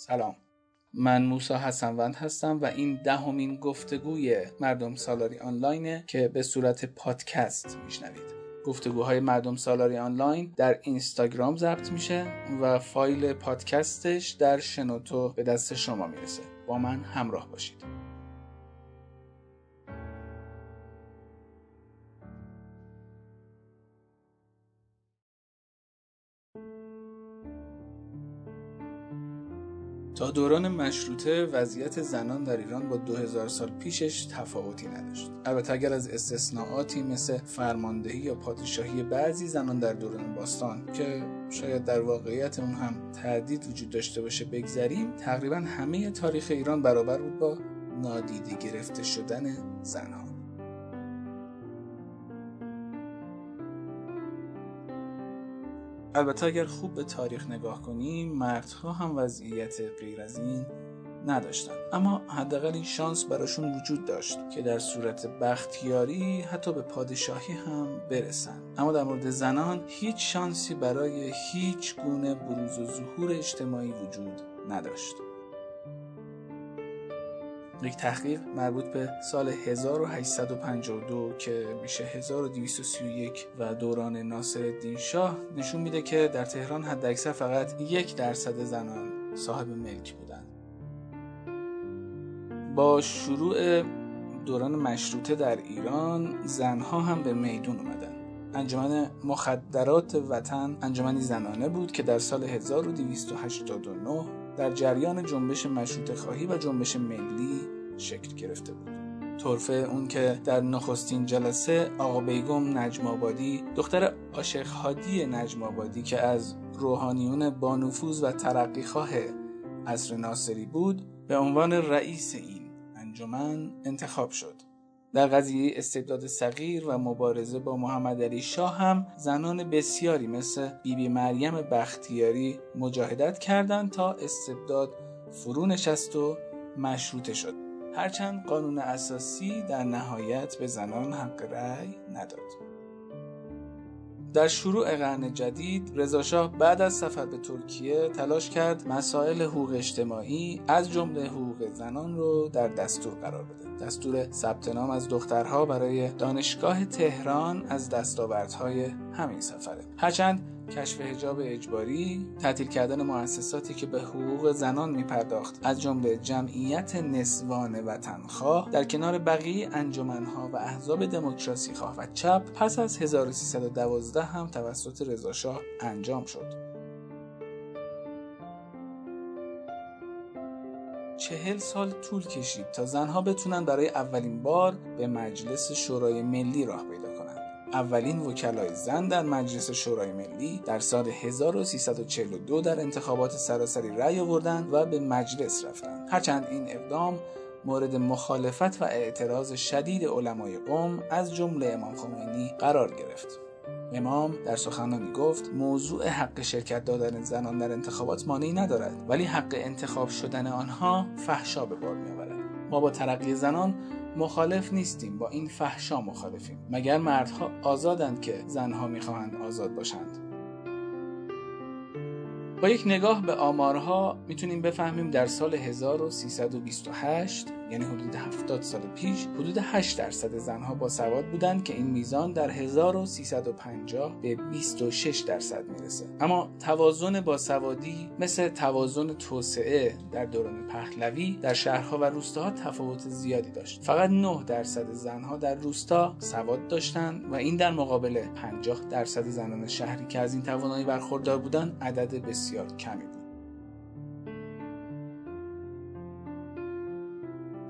سلام. من موسا حسنوند هستم و این دهمین گفتگوی مردم سالاری آنلاینه که به صورت پادکست میشنوید. گفتگوهای مردم سالاری آنلاین در اینستاگرام ضبط میشه و فایل پادکستش در شنوتو به دست شما می‌رسه. با من همراه باشید. تا دوران مشروطه وضعیت زنان در ایران با 2000 سال پیشش تفاوتی نداشت. البته اگر از استثناءاتی مثل فرماندهی یا پادشاهی بعضی زنان در دوران باستان که شاید در واقعیت اون هم تردید وجود داشته باشه بگذریم تقریبا همه تاریخ ایران برابر بود با نادیده گرفته شدن زنها البته اگر خوب به تاریخ نگاه کنیم مردها هم وضعیت غیر از این نداشتن. اما حداقل این شانس براشون وجود داشت که در صورت بختیاری حتی به پادشاهی هم برسن. اما در مورد زنان هیچ شانسی برای هیچ گونه بروز و ظهور اجتماعی وجود نداشت. یک تحقیق مربوط به سال 1852 که میشه 1231 و دوران ناصر الدین شاه نشون میده که در تهران حداکثر فقط یک درصد زنان صاحب ملک بودن با شروع دوران مشروطه در ایران زنها هم به میدون اومدن. انجمن مخدرات وطن انجمنی زنانه بود که در سال 1289 در جریان جنبش مشروط خواهی و جنبش ملی شکل گرفته بود. طرفه اون که در نخستین جلسه آقا بیگم نجم آبادی دختر عاشق هادی نجم آبادی که از روحانیون با نفوذ و ترقیخواه عصر ناصری بود به عنوان رئیس این انجمن انتخاب شد. در قضیه استبداد صغیر و مبارزه با محمد علی شاه هم زنان بسیاری مثل بیبی بی مریم بختیاری مجاهدت کردند تا استبداد فرو نشست و مشروطه شد. هرچند قانون اساسی در نهایت به زنان حق رأی نداد. در شروع قرن جدید رضاشاه بعد از سفر به ترکیه تلاش کرد مسائل حقوق اجتماعی از جمله حقوق زنان رو در دستور قرار بده. دستور ثبت نام از دخترها برای دانشگاه تهران از دستاوردهای همین سفره. هرچند کشف هجاب اجباری تعطیل کردن مؤسساتی که به حقوق زنان میپرداخت از جمله جمعیت نسوان وطنخواه در کنار بقیه انجمنها و احزاب دموکراسی خواه و چپ پس از 1312 هم توسط رضاشاه انجام شد. چهل سال طول کشید تا زنها بتونن برای اولین بار به مجلس شورای ملی راه پیدا اولین وکلای زن در مجلس شورای ملی در سال 1342 در انتخابات سراسری رأی آوردند و به مجلس رفتند. هرچند این اقدام مورد مخالفت و اعتراض شدید علمای قوم از جمله امام خمینی قرار گرفت. امام در سخنانی گفت موضوع حق شرکت دادن زنان در انتخابات مانعی ندارد ولی حق انتخاب شدن آنها فحشا به بار میآورد. ما با ترقی زنان مخالف نیستیم با این فحشا مخالفیم. مگر مردها آزادند که زنها می‌خواهند آزاد باشند؟ با یک نگاه به آمارها می‌تونیم بفهمیم در سال 1328 یعنی حدود 70 سال پیش حدود 8 درصد زنها با سواد بودند که این میزان در 1350 به 26 درصد می‌رسه. اما توازن با سوادی مثل توازن توسعه در دوران پهلوی در شهرها و روستاها تفاوت زیادی داشت. فقط 9 درصد زنها در روستا سواد داشتند و این در مقابل 50 درصد زنان شهری که از این توانایی برخوردار بودند عدد بسیار کمی بود.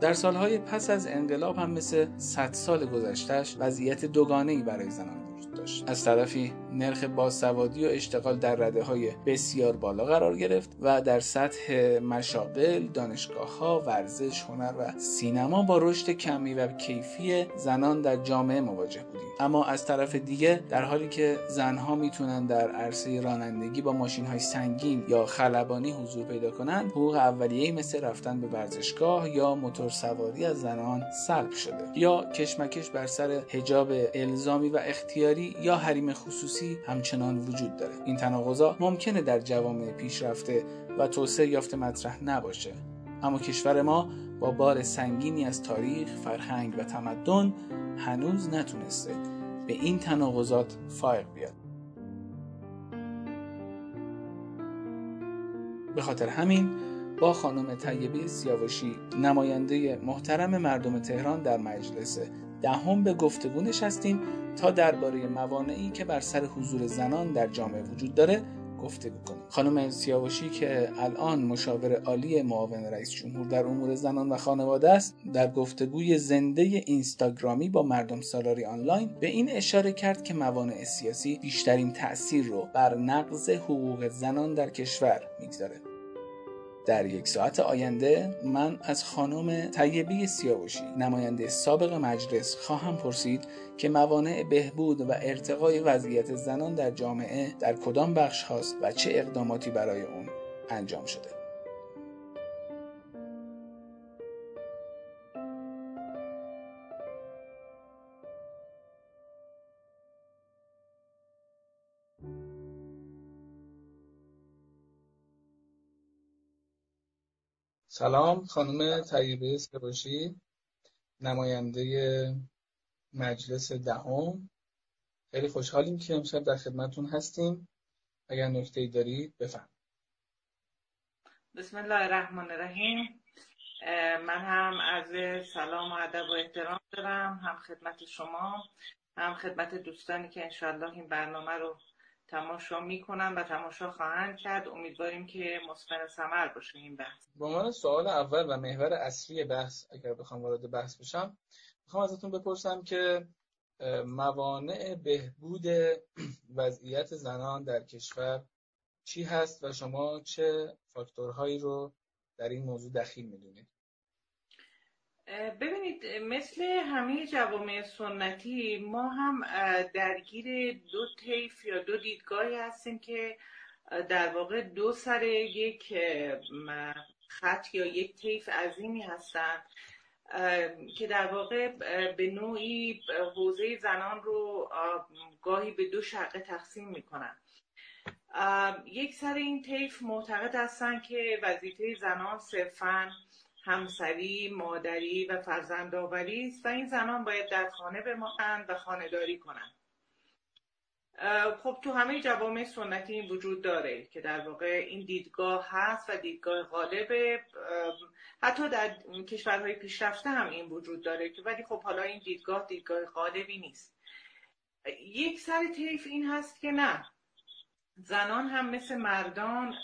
در سالهای پس از انقلاب هم مثل 100 سال گذشتهش وضعیت دوگانه برای زنان وجود داشت. از طرفی نرخ باسوادی و اشتغال در رده های بسیار بالا قرار گرفت و در سطح مشاغل، دانشگاه ها، ورزش، هنر و سینما با رشد کمی و کیفی زنان در جامعه مواجه بودیم. اما از طرف دیگه در حالی که زنها می‌تونن در عرصه رانندگی با ماشین های سنگین یا خلبانی حضور پیدا کنند حقوق اولیه مثل رفتن به ورزشگاه یا موتور سواری از زنان سلب شده یا کشمکش بر سر حجاب الزامی و اختیاری یا حریم خصوصی همچنان وجود داره. این تناقضا ممکنه در جوامع پیشرفته و توسعه یافته مطرح نباشه. اما کشور ما با بار سنگینی از تاریخ، فرهنگ و تمدن هنوز نتونسته به این تناقضات فائق بیاد. به خاطر همین با خانم طیبه سیاوشی نماینده محترم مردم تهران در مجلس دهم به گفتگو نشستیم تا درباره موانعی که بر سر حضور زنان در جامعه وجود داره گفتگو کنیم. خانم سیاوشی که الان مشاور عالی معاون رئیس جمهور در امور زنان و خانواده است در گفتگوی زنده اینستاگرامی با مردم سالاری آنلاین به این اشاره کرد که موانع سیاسی بیشترین تأثیر رو بر نقض حقوق زنان در کشور می‌گذاره. در یک ساعت آینده من از خانم طیبه سیاوشی نماینده سابق مجلس خواهم پرسید که موانع بهبود و ارتقای وضعیت زنان در جامعه در کدام بخش هاست و چه اقداماتی برای اون انجام شده. سلام خانم طیبه سباشی نماینده مجلس دهم. خیلی خوشحالیم که امشب در خدمتون هستیم. اگر نکته دارید بفهم بسم الله الرحمن الرحیم. من هم از سلام و ادب و احترام دارم. هم خدمت شما هم خدمت دوستانی که انشالله این برنامه رو تماشا می‌کنن و تماشا خواهند کرد. امیدواریم که مثمر ثمر باشه این بحث. به عنوان سوال اول و محور اصلی بحث اگر بخوام وارد بحث بشم می‌خوام ازتون بپرسم که موانع بهبود وضعیت زنان در کشور چی هست و شما چه فاکتورهایی رو در این موضوع دخیل می‌دونید؟ ببینید مثل همه جوامع سنتی ما هم درگیر دو طیف یا دو دیدگاهی هستیم که در واقع دو سر یک خط یا یک طیف عظیمی هستند که در واقع به نوعی حوزه زنان رو گاهی به دو شقه تقسیم می‌کنن. یک سر این طیف معتقد هستن که وظیفه زنان صرفاً همسری، مادری و فرزندآوری است و این زنان باید در خانه بمانند و خانهداری کنند. خب تو همه جوامع سنتی این وجود داره که در واقع این دیدگاه هست و دیدگاه غالبه. حتی در کشورهای پیشرفته هم این وجود داره که ولی خب حالا این دیدگاه دیدگاه غالبی نیست. یک سر طیف این هست که نه. زنان هم مثل مردان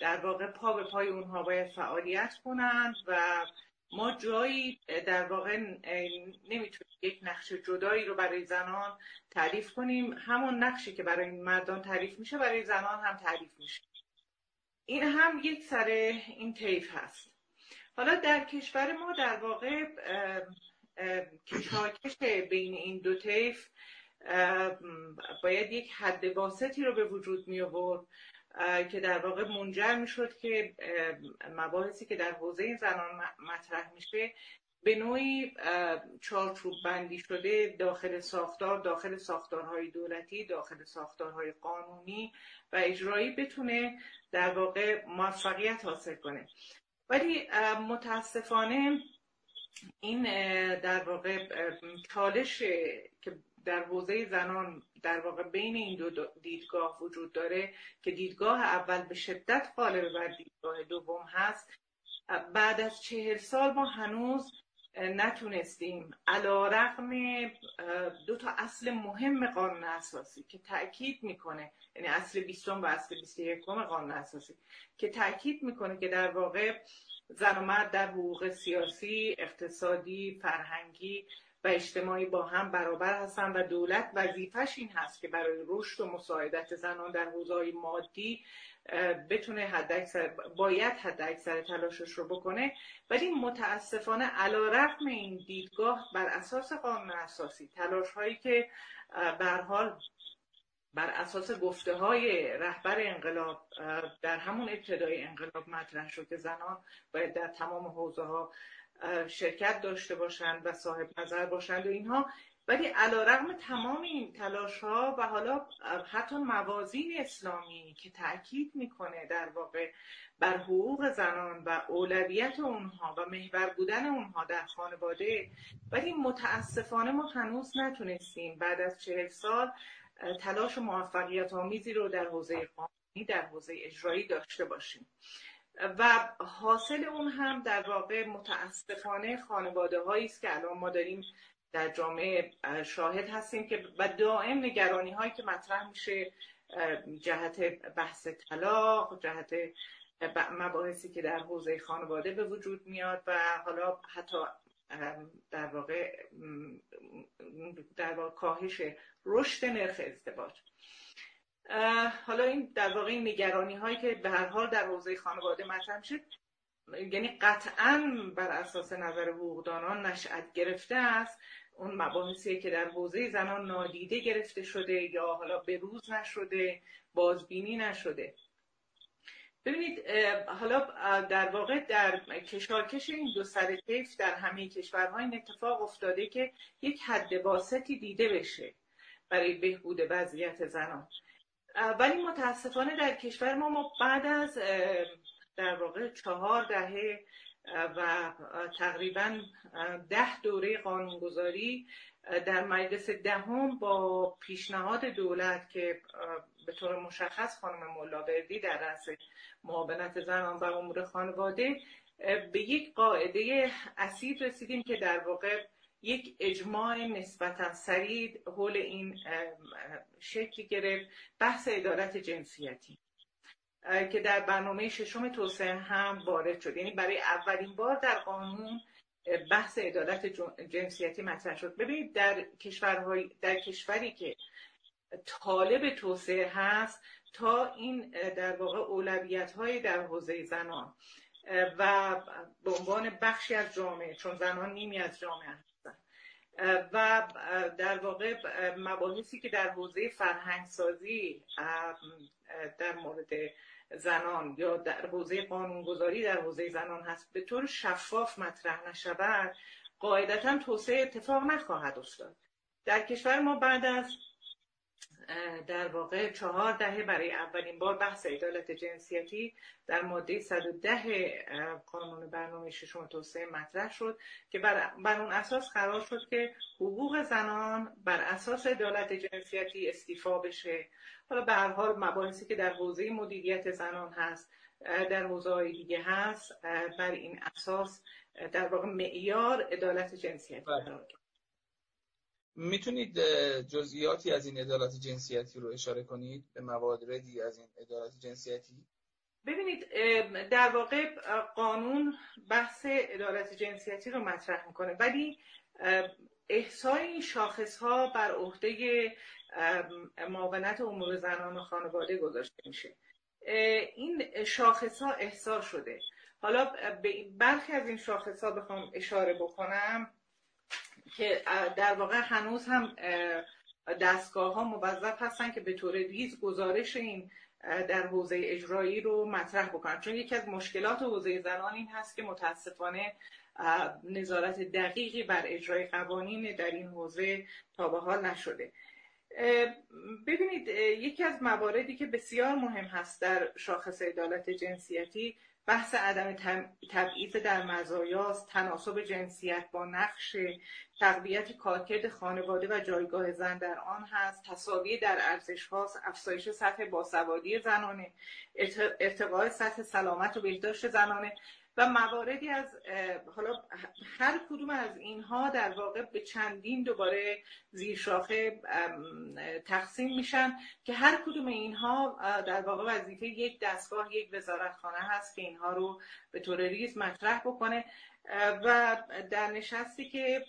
در واقع پا به پای اونها باید فعالیت کنند و ما جایی در واقع نمی‌تونیم یک نقش جدایی رو برای زنان تعریف کنیم. همون نقشی که برای مردان تعریف میشه برای زنان هم تعریف میشه. این هم یک سر این طیف هست. حالا در کشور ما در واقع کشاکش بین این دو طیف باید یک حد واسطی رو به وجود می آورد که در واقع منجر می‌شد که مباحثی که در حوزه زنان مطرح میشه به نوعی چارچوب بندی شده داخل ساختار داخل ساختارهای دولتی داخل ساختارهای قانونی و اجرایی بتونه در واقع موفقیت حاصل کنه. ولی متاسفانه این در واقع چالش که در حوزه زنان در واقع بین این دو دیدگاه وجود داره که دیدگاه اول به شدت غالب بر دیدگاه دوم هست. بعد از چهل سال ما هنوز نتونستیم علا رقم دو تا اصل مهم قانون اساسی که تأکید می‌کنه یعنی اصل بیستم و اصل بیست یکم قانون اساسی که تأکید می‌کنه که در واقع زن و مرد در حقوق سیاسی، اقتصادی، فرهنگی و اجتماعی با هم برابر هستن و دولت وظیفش این هست که برای رشد و مساعدت زنان در حوزه مادی بتونه حد اکثر باید حد اکثر تلاشش رو بکنه. ولی متاسفانه علا رقم این دیدگاه بر اساس قانون اساسی تلاش هایی که بر حال بر اساس گفته های رهبر انقلاب در همون ابتدای انقلاب مطرح شد که زنان باید در تمام حوزه ها شرکت داشته باشند و صاحب نظر باشند و اینها. ولی علا رقم تمام این تلاش ها و حالا حتی موازین اسلامی که تاکید می‌کنه در واقع بر حقوق زنان و اولویت اونها و محور بودن اونها در خانواده ولی متاسفانه ما هنوز نتونستیم بعد از چهل سال تلاش موفقیت آمیزی رو در حوزه قانونی در حوزه اجرایی داشته باشیم. و حاصل اون هم در واقع متاسفانه خانواده هایی است که الان ما داریم در جامعه شاهد هستیم که و دائم نگرانی هایی که مطرح میشه جهت بحث طلاق جهت مباحثی که در حوزه خانواده به وجود میاد و حالا حتی در واقع در واقع کاهش رشد نرخ ازدواج. حالا این در واقع این نگرانی هایی که به هر حال در حوزه خانواده مطرح میشه یعنی قطعا بر اساس نظر حقوقدانان نشأت گرفته است. اون مباحثی که در حوزه زنان نادیده گرفته شده یا حالا به روز نشده بازبینی نشده. ببینید حالا در واقع در کشارکش این دو سر کیف در همه کشورها این اتفاق افتاده که یک حد واسطی دیده بشه برای بهبود وضعیت زنان. ولی متاسفانه در کشور ما ما بعد از در واقع چهار دهه و تقریبا ده دوره قانونگذاری در مجلس دهم با پیشنهاد دولت که به طور مشخص خانم ملاوردی در رأس معاونت زنان و امور خانواده به یک قاعده اصیل رسیدیم که در واقع یک اجماع نسبتا سریع حول این شکل گرفت بحث عدالت جنسیتی که در برنامه ششم توسعه هم وارد شد. یعنی برای اولین بار در قانون بحث عدالت جنسیتی مطرح شد. ببینید در کشورهای در کشوری که طالب توسعه هست تا این در واقع اولویت های در حوزه زنان و به عنوان بخشی از جامعه چون زنان نیمی از جامعه هستن و در واقع مباحثی که در حوزه فرهنگسازی در مورد زنان یا در حوزه قانونگذاری در حوزه زنان هست به طور شفاف مطرح نشود قاعدتا توسعه اتفاق نخواهد افتاد. در کشور ما بعد از در واقع چهار دهه برای اولین بار بحث عدالت جنسیتی در ماده 110 قانون برنامه ششم توسعه مطرح شد که بر, بر اون اساس قرار شد که حقوق زنان بر اساس عدالت جنسیتی استیفا بشه حالا به هر حال مباحثی که در حوزه مدیریت زنان هست در حوزه دیگه هست بر این اساس در واقع معیار عدالت جنسیتی. قرار می‌تونید جزئیاتی از این عدالت جنسیتی رو اشاره کنید؟ به مواردی از این عدالت جنسیتی؟ ببینید در واقع قانون بحث عدالت جنسیتی رو مطرح می‌کنه. ولی احسای این شاخص ها بر عهده معاونت امور زنان و خانواده گذاشته میشه. این شاخص ها احسا شده. حالا برخی از این شاخص ها بخوام اشاره بکنم. که در واقع هنوز هم دستگاه ها موظف هستن که به طور ریز گزارش این در حوزه اجرایی رو مطرح بکنن. چون یکی از مشکلات حوزه زنان این هست که متاسفانه نظارت دقیقی بر اجرای قوانین در این حوزه تا به حال نشده. ببینید یکی از مواردی که بسیار مهم هست در شاخص عدالت جنسیتی بحث عدم تبعیض در مزایاست تناسب جنسیت با نقش تقویت کارکرد خانواده و جایگاه زن در آن هست. تصاوی در ارزش هاست افزایش سطح باسوادی زنانه ارتقاء سطح سلامت و بهداشت زنانه. و مواردی از حالا هر کدوم از اینها در واقع به چندین دوباره زیر شاخه تقسیم میشن که هر کدوم اینها در واقع وظیفه یک دستگاه یک وزارتخانه هست که اینها رو به طور ریز مطرح بکنه. و در نشستی که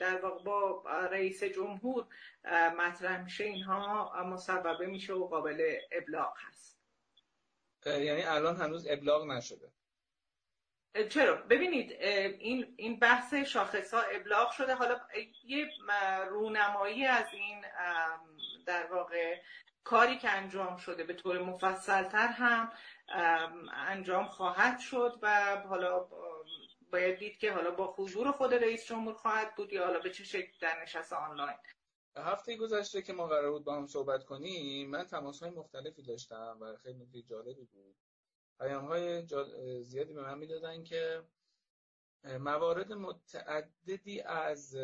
در واقع با رئیس جمهور مطرح میشه اینها مصوبه میشه و قابل ابلاغ هست. یعنی الان هنوز ابلاغ نشده. چرا؟ ببینید این این بحث شاخص ها ابلاغ شده. حالا یه رونمایی از این در واقع کاری که انجام شده به طور مفصلتر هم انجام خواهد شد و حالا باید دید که حالا با حضور خود رئیس جمهور خواهد بود یا حالا به چه شکل در نشست آنلاین. هفته گذشته که ما قرار بود با هم صحبت کنیم من تماس های مختلفی داشتم و خیلی نکته جالبی بود. پیام های زیادی به من می‌دادن که موارد متعددی از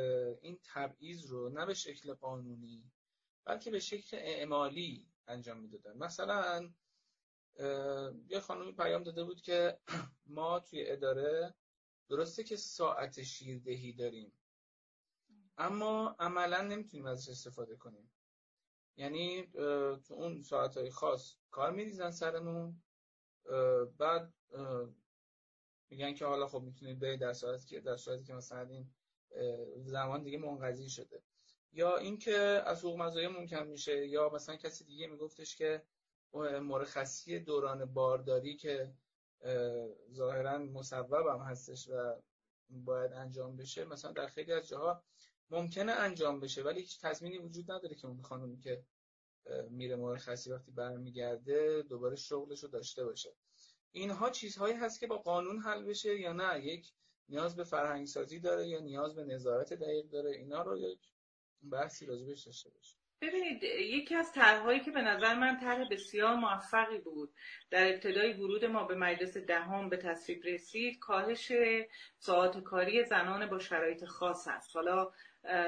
این تبعیض رو نه به شکل قانونی بلکه به شکل اعمالی انجام می‌دادن. مثلا یه خانومی پیام داده بود که ما توی اداره درسته که ساعت شیردهی داریم اما عملا نمی‌تونیم ازش استفاده کنیم. یعنی تو اون ساعت خاص کار میریزن سرمون بعد میگن که حالا خب می‌تونید برید در صورتی که در صورتی که مثلا این زمان دیگه منقضی شده. یا اینکه از حقوق مزایا کم میشه یا مثلا کسی دیگه میگفتش که مرخصی دوران بارداری که ظاهرا مصوب هم هستش و باید انجام بشه مثلا در خیلی از جاها ممکنه انجام بشه ولی هیچ تضمینی وجود نداره که اون خانومی که میره مرخصی وقتی برمیگرده دوباره شغلش رو داشته باشه. اینها چیزهایی هست که با قانون حل بشه یا نه؟ یک نیاز به فرهنگ سازی داره یا نیاز به نظارت دقیق داره؟ اینا رو یک بحثی راجبش داشته باشه. ببینید یکی از طرحهایی که به نظر من طرح بسیار موفقی بود در ابتدای ورود ما به مجلس دهم به تصویب رسید کاهش ساعات کاری زنان با شرایط خاص است. حالا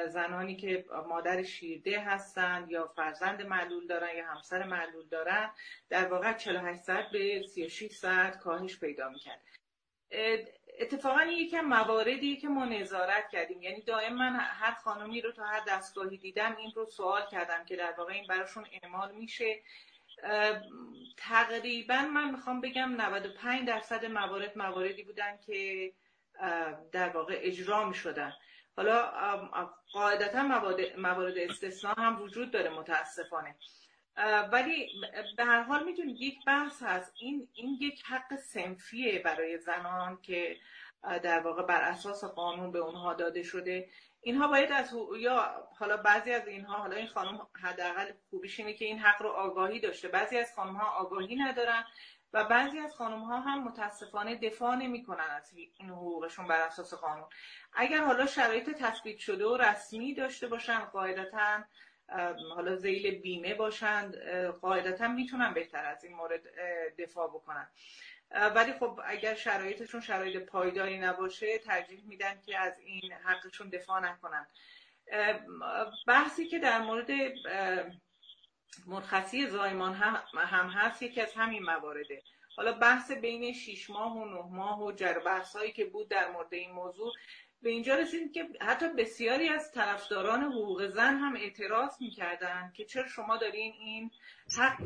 زنانی که مادر شیرده هستند یا فرزند معلول دارن یا همسر معلول دارن در واقع 48 ساعت به 36 ساعت کاهش پیدا می‌کرد. اتفاقا این یکم مواردی که ما نظارت کردیم. یعنی دائم من هر خانمی رو تا هر دستگاهی دیدم این رو سوال کردم که در واقع این براشون اعمال میشه. تقریبا من می‌خوام بگم 95 درصد موارد مواردی بودن که در واقع اجرا می‌شدن. حالا قاعدتا موارد استثناء هم وجود داره متاسفانه. ولی به هر حال می‌دونید یک بحث هست. این این یک حق سنفیه برای زنان که در واقع بر اساس قانون به اونها داده شده. اینها باید از یا حالا بعضی از اینها حالا این خانم حداقل خوبیش اینه که این حق رو آگاهی داشته. بعضی از خانم ها آگاهی ندارن. و بعضی از خانم ها هم متاسفانه دفاع نمی‌کنن از این حقوقشون بر اساس قانون. اگر حالا شرایط تثبیت شده و رسمی داشته باشن قاعدتا حالا زیل بیمه باشند قاعدتا می‌تونن بهتر از این مورد دفاع بکنن. ولی خب اگر شرایطشون شرایط پایداری نباشه ترجیح میدن که از این حقشون دفاع نکنن. بحثی که در مورد مرخصی زایمان هم هست یکی از همین موارده حالا بحث بین 6 ماه و 9 ماه و جر هایی که بود در مورد این موضوع به اینجا رسید که حتی بسیاری از طرفداران حقوق زن هم اعتراض می‌کردن که چرا شما دارین این حق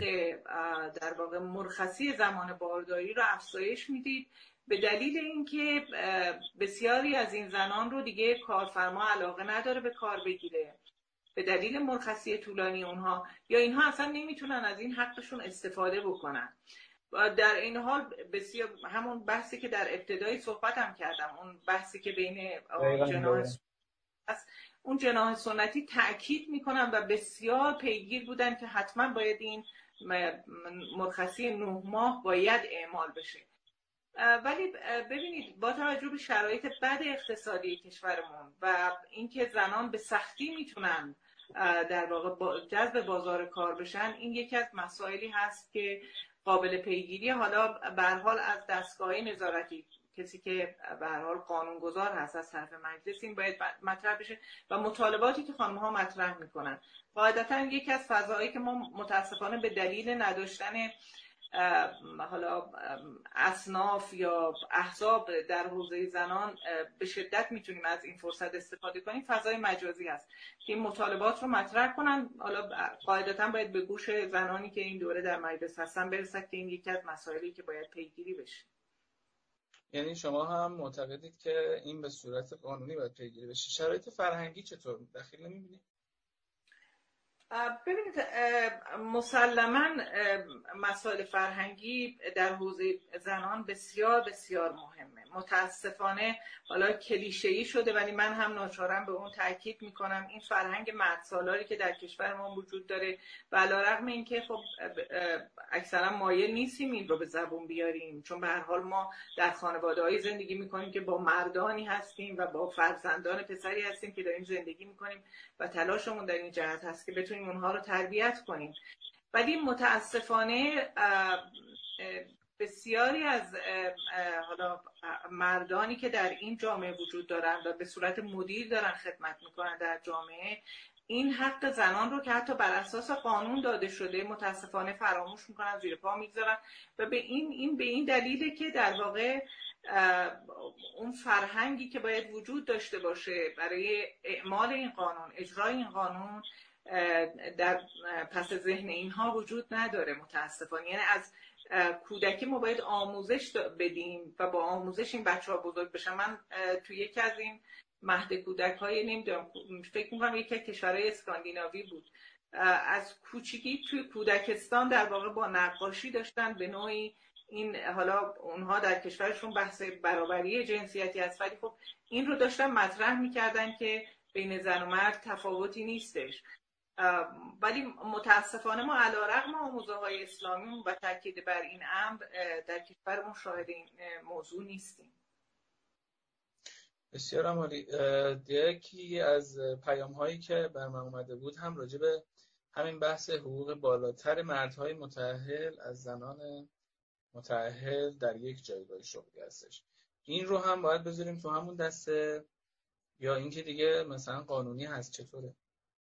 در واقع مرخصی زمان بارداری رو افزایش می‌دید به دلیل اینکه بسیاری از این زنان رو دیگه کارفرما علاقه نداره به کار بگیره. به دلیل مرخصی طولانی اونها یا اینها اصلا نمی‌تونن از این حقشون استفاده بکنن. در این حال بسیار همون بحثی که در ابتدای صحبتم کردم اون بحثی که بین جناح اون جناح سنتی تاکید می‌کنم و بسیار پیگیر بودن که حتما باید این مرخصی نه ماه باید اعمال بشه. ولی ببینید با توجه به شرایط بد اقتصادی کشورمون و اینکه زنان به سختی می‌تونن در واقع جذب بازار کار بشن. این یکی از مسائلی هست که قابل پیگیری حالا به حال از دستگاه نظارتی کسی که به حال قانونگذار هست از طرف مجلس این باید مطرح بشه و مطالباتی که خانم ها مطرح می‌کنن. قاعدتا یکی از فضایی که ما متاسفانه به دلیل نداشتن حالا اصناف یا احزاب در حوزه زنان به شدت می‌تونیم از این فرصت استفاده کنیم. فضای مجازی هست. که این مطالبات رو مطرح کنن. حالا قاعدتا باید به گوش زنانی که این دوره در مجلس هستن برسد که این یکی از مسائلی که باید پیگیری بشه. یعنی شما هم معتقدید که این به صورت قانونی باید پیگیری بشه. شرایط فرهنگی چطور؟ دخیل نمی‌بینید ببینید مسلما مسائل فرهنگی در حوزه زنان بسیار بسیار مهمه. متاسفانه حالا کلیشه شده ولی من هم ناچارم به اون تاکید می‌کنم. این فرهنگ مرد سالاری که در کشور ما وجود داره و علیرغم اینکه خب اکثرا مایل نیستیم این رو به زبون بیاریم. چون به هر حال ما در خانواده زندگی می‌کنیم که با مردانی هستیم و با فرزندان پسری هستیم که داریم زندگی می‌کنیم و تلاشمون در این جهت هست که بتونیم اونها رو تربیت کنیم. ولی متاسفانه بسیاری از حالا مردانی که در این جامعه وجود دارن و به صورت مدیر دارن خدمت می‌کنن در جامعه این حق زنان رو که حتی بر اساس قانون داده شده متاسفانه فراموش می‌کنن زیر پا می‌گذارن و به این این به این دلیله که در واقع اون فرهنگی که باید وجود داشته باشه برای اعمال این قانون اجرای این قانون در پس ذهن اینها وجود نداره متاسفانه. یعنی از کودکی ما باید آموزش بدیم و با آموزش این بچه ها بزرگ بشن. من توی یکی از این مهد کودک های نمی‌دونم فکر می‌کنم یکی کشورهای اسکاندیناوی بود. از کوچیکی توی کودکستان در واقع با نقاشی داشتن به نوعی این حالا اونها در کشورشون بحث برابری جنسیتی هست ولی خب این رو داشتن مطرح می‌کردن که بین زن و مرد تفاوتی نیستش. ولی متاسفانه ما علا رقم آموزه های اسلامی و تاکید بر این امر در کشورمون شاهد این موضوع نیستیم. بسیار عالی یکی از پیام هایی که بر من اومده بود هم راجع به همین بحث حقوق بالاتر مردهای متأهل از زنان متأهل در یک جایگاه شغلی هستش. این رو هم باید بذاریم تو همون دسته یا اینکه دیگه مثلا قانونی هست چطوره؟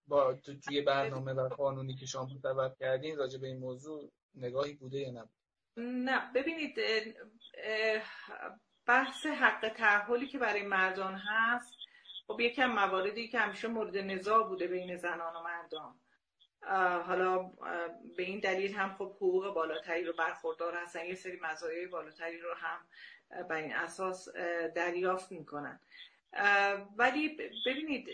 با توی برنامه و قانونی که شما متوقع کردین راجع به این موضوع نگاهی بوده یا نبود نه. ببینید بحث حق تعهلی که برای مردان هست خب یکم مواردی که همیشه مورد نزاع بوده بین زنان و مردان. حالا به این دلیل هم خب حقوق بالاتری رو برخوردار هستن. یه سری مزایای بالاتری رو هم بر این اساس دریافت می‌کنن. ولی ببینید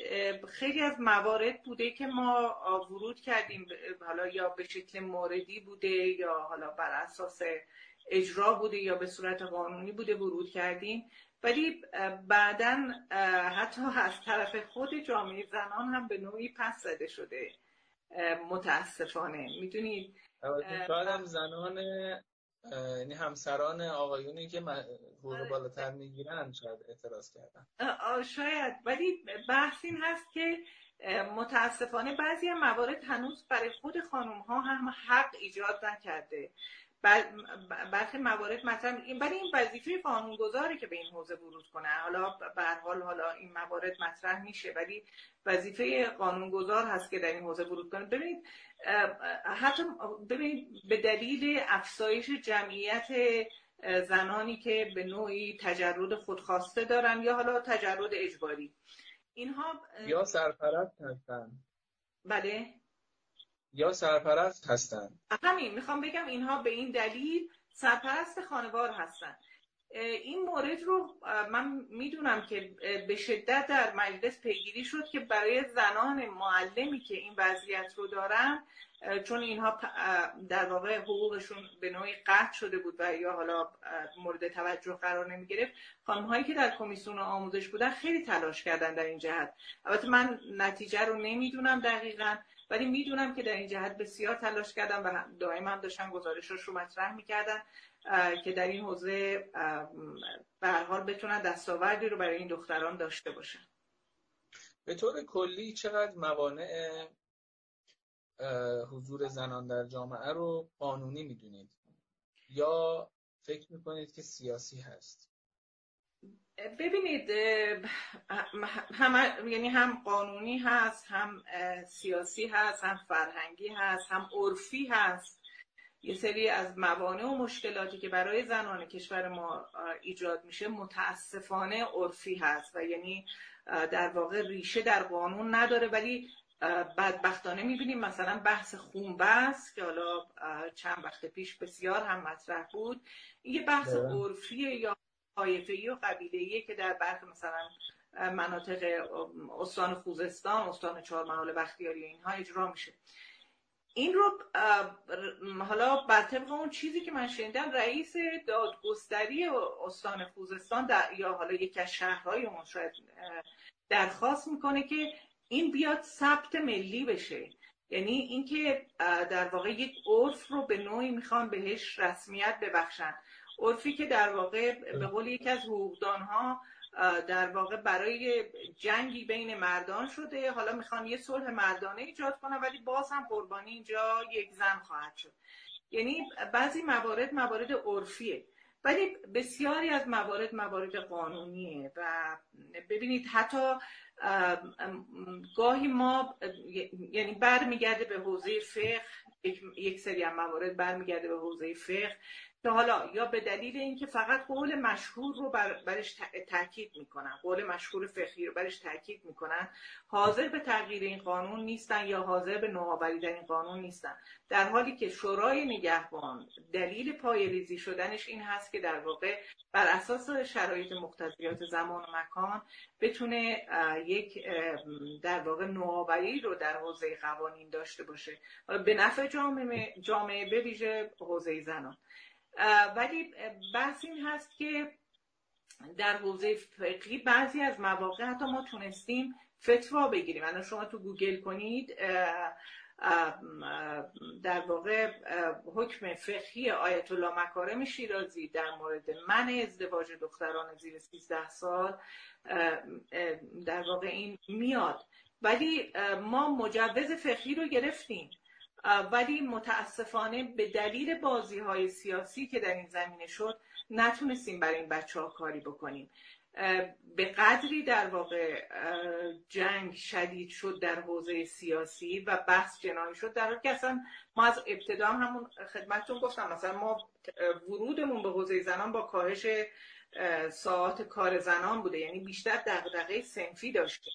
خیلی از موارد بوده که ما ورود کردیم حالا یا به شکل موردی بوده یا حالا بر اساس اجرا بوده یا به صورت قانونی بوده ورود کردیم. ولی بعدا حتی از طرف خود جامعه زنان هم به نوعی پس زده شده متاسفانه. می‌دونید؟ شاید هم زنان یعنی همسران آقایونی که حقوق آره. بالاتر می‌گیرن شاید اعتراض کردن. شاید. ولی بحث این هست که متاسفانه بعضی موارد هنوز برای خود خانم ها هم حق ایجاد نکرده. برخی موارد مثلا این برای این وظیفه قانونگذاره که به این حوزه ورود کنه. حالا به حال حالا این موارد مطرح میشه ولی وظیفه قانونگذار هست که در این حوزه ورود کنه. ببینید حتی ببینید به دلیل افزایش جمعیت زنانی که به نوعی تجرد خودخواسته دارن یا حالا تجرد اجباری. اینها یا سرپرست هستن. بله. یا سرپرست هستن؟ همین می‌خوام بگم اینها به این دلیل سرپرست خانوار هستن. این مورد رو من می‌دونم که به شدت در مجلس پیگیری شد که برای زنان معلمی که این وضعیت رو دارن چون اینها در واقع حقوقشون به نوعی قطع شده بود و یا حالا مورد توجه قرار نمی گرفت خانم هایی که در کمیسیون آموزش بودن خیلی تلاش کردن در این جهت. البته من نتیجه رو نمی‌دونم دقیقا. ولی می‌دونم که در این جهت بسیار تلاش کردن و دائما داشتن گزارشاش رو مطرح می‌کردن که در این حوزه به هر حال بتونن دستاوردی رو برای این دختران داشته باشن. به طور کلی چقدر موانع حضور زنان در جامعه رو قانونی می‌دونید؟ یا فکر می‌کنید که سیاسی هست؟ ببینید هم یعنی هم قانونی هست هم سیاسی هست هم فرهنگی هست هم عرفی هست. یه سری از موانع و مشکلاتی که برای زنان کشور ما ایجاد میشه متاسفانه عرفی هست و یعنی در واقع ریشه در قانون نداره. ولی بدبختانه می‌بینیم مثلا بحث خونبست که حالا چند وقت پیش بسیار هم مطرح بود. این یه بحث بله. عرفیه یا طایفه و قبیله که در برخی مثلا مناطق استان خوزستان استان چهارمحال بختیاری اینها اجرا میشه. این رو حالا بر طبق اون چیزی که من شنیدم رئیس دادگستری استان خوزستان یا حالا یکی از شهرهای اون شاید درخواست می‌کنه که این بیاد ثبت ملی بشه. یعنی اینکه در واقع یک عرف رو به نوعی می‌خوان بهش رسمیت ببخشن. عرفی که در واقع به قول یکی از حقوقدانها در واقع برای جنگی بین مردان شده. حالا می‌خوان یه صلح مردانه ایجاد کنن ولی باز هم قربانی اینجا یک زن خواهد شد. یعنی بعضی موارد موارد عرفیه. ولی بسیاری از موارد موارد قانونیه و ببینید حتی گاهی ما یعنی برمیگرده به حوزه فقه یک سری از موارد برمیگرده به حوزه فقه. که حالا یا به دلیل اینکه فقط قول مشهور رو بر برش تاکید می‌کنن قول مشهور فقهی رو برش تاکید می‌کنن حاضر به تغییر این قانون نیستن یا حاضر به نوآوری این قانون نیستن. در حالی که شورای نگهبان دلیل پایریزی شدنش این هست که در واقع بر اساس شرایط مقتضیات زمان و مکان بتونه یک در واقع نوآوری رو در حوزه قوانین داشته باشه. به نفع جامعه جامعه به ویژه حوزه زنان. ولی بحث این هست که در حوزه فقهی بعضی از مواقع حتی ما تونستیم فتوا بگیریم. الان شما تو گوگل کنید در واقع حکم فقهی آیت الله مکارم شیرازی در مورد من ازدواج دختران زیر 13 سال در واقع این میاد. ولی ما مجوز فقهی رو گرفتیم. ولی متاسفانه به دلیل بازی های سیاسی که در این زمینه شد نتونستیم برای این بچه ها کاری بکنیم. به قدری در واقع جنگ شدید شد در حوزه سیاسی و بحث جنایی شد در حالی که اصلا ما از ابتدا همون خدمتتون گفتم مثلا ما ورودمون به حوزه زنان با کاهش ساعت کار زنان بوده یعنی بیشتر دغدغه سنفی داشتیم.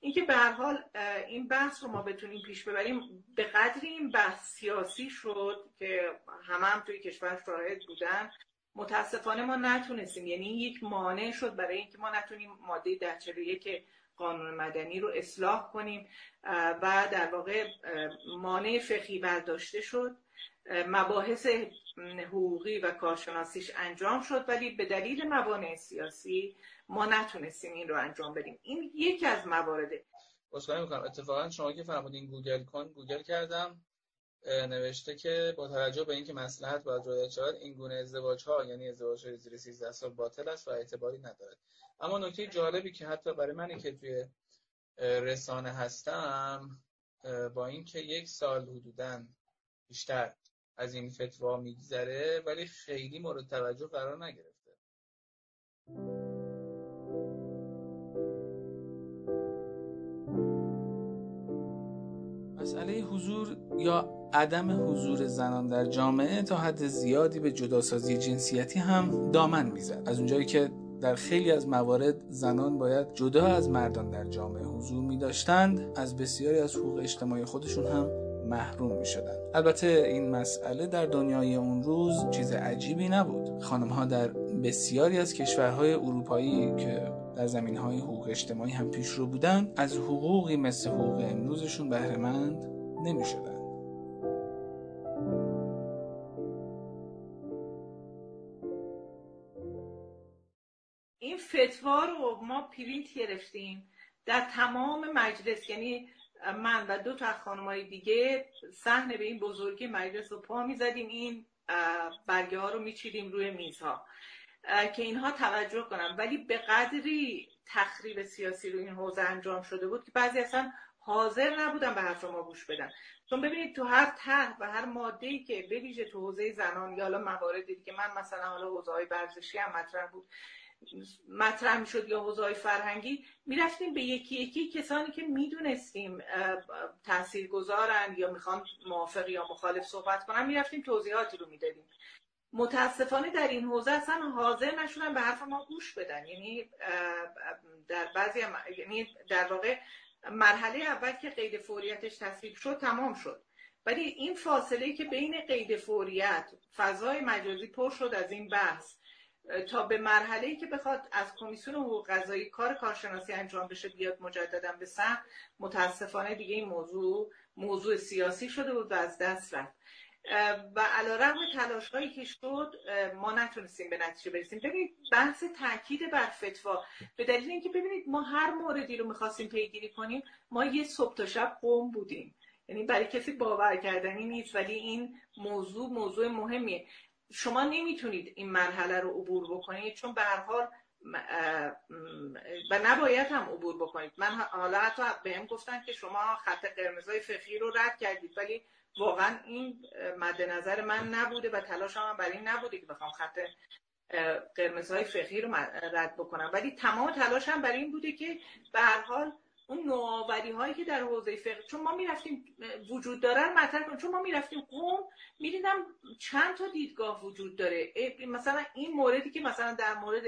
اینکه به هر حال این بحث رو ما بتونیم پیش ببریم به قدری این بحث سیاسی شد که همه هم توی کشور شاهد بودن متاسفانه ما نتونستیم. یعنی یک مانع شد برای اینکه ما نتونیم ماده ده که قانون مدنی رو اصلاح کنیم. و در واقع مانع فقهی برداشته شد. مباحث حقوقی و کارشناسیش انجام شد ولی به دلیل موانع سیاسی ما نتونستیم این رو انجام بدیم. این یکی از موارده سپاسگزاری می‌کنم. اتفاقا شما که فرمودین گوگل کن گوگل کردم. نوشته که با توجه به اینکه مسلحت باید رعایت شود این گونه ازدواج ها یعنی ازدواج های زیر 13 سال باطل است و اعتباری ندارد. اما نکته جالبی که حتی برای منی که توی رسانه هستم با اینکه یک سال حدودا بیشتر از این فتوا میگذره ولی خیلی مورد توجه قرار نگرفته. حضور یا عدم حضور زنان در جامعه تا حد زیادی به جداسازی جنسیتی هم دامن می‌زد از اونجایی که در خیلی از موارد زنان باید جدا از مردان در جامعه حضور می داشتند از بسیاری از حقوق اجتماعی خودشون هم محروم می شدن. البته این مسئله در دنیای اون روز چیز عجیبی نبود خانم ها در بسیاری از کشورهای اروپایی که در زمین های حقوق اجتماعی هم پیش رو بودن از حقوقی مثل حقوق امروزشون بهرهمند نمی شدن. این فتوا رو ما پرینت گرفتیم در تمام مجلس یعنی من و دو تا خانمای دیگه صحنه به این بزرگی مجلس رو پا می‌زدیم این برگه ها رو میچیدیم روی میزها که اینها توجه کنم ولی به قدری تخریب سیاسی رو این حوزه انجام شده بود که بعضی اصلا حاضر نبودن به حرف ما گوش بدن چون ببینید تو هر طرح و هر ماده ای که بویژه تو حوزه زنان یا حالا مواردی که من مثلا حالا حوزه های ورزشی هم مطرح بود مطرح شد یا حوزه فرهنگی می‌رفتیم به یکی یکی کسانی که می‌دونستیم تحصیل گذارن یا می‌خوان موافق یا مخالف صحبت کنن می‌رفتیم توضیحاتی رو می‌دادیم. متاسفانه در این حوزه اصلا حاضر نشدن به حرف ما گوش بدن. یعنی در بعضی یعنی در واقع مرحله اول که قید فوریتش تصویب شد تمام شد. ولی این فاصله که بین قید فوریت فضای مجازی پر شد از این بحث تا به مرحله ای که بخواد از کمیسیون حقوق قضایی کار کارشناسی انجام بشه بیاد مجددا به سخت متاسفانه دیگه این موضوع موضوع سیاسی شده بود و از دست رفت. و علا رقم تلاش هایی که شد ما نتونستیم به نتیجه برسیم. ببینید بحث تاکید بر فتوا به دلیل اینکه ببینید ما هر موردی رو می‌خواستیم پیگیری کنیم ما یه صبح تا شب قوم بودیم. یعنی برای کسی باور کردنی نیست ولی این موضوع موضوع مهمیه. شما نمی‌تونید این مرحله رو عبور بکنید چون به هر و نباید هم عبور بکنید. من حالا حتی بهم گفتن که شما خط قرمزای فقهی رو رد کردید ولی واقعا این مد نظر من نبوده و تلاش هم برای این نبوده که بخوام خط قرمزهای فقهی رو رد بکنم. ولی تمام تلاش هم برای این بوده که به هر حال اون نوآوری هایی که در حوزه فقه چون ما می‌رفتیم وجود داره رو مطرح کنیم چون ما می‌رفتیم قوم می‌دیدم چند تا دیدگاه وجود داره. مثلا این موردی که مثلا در مورد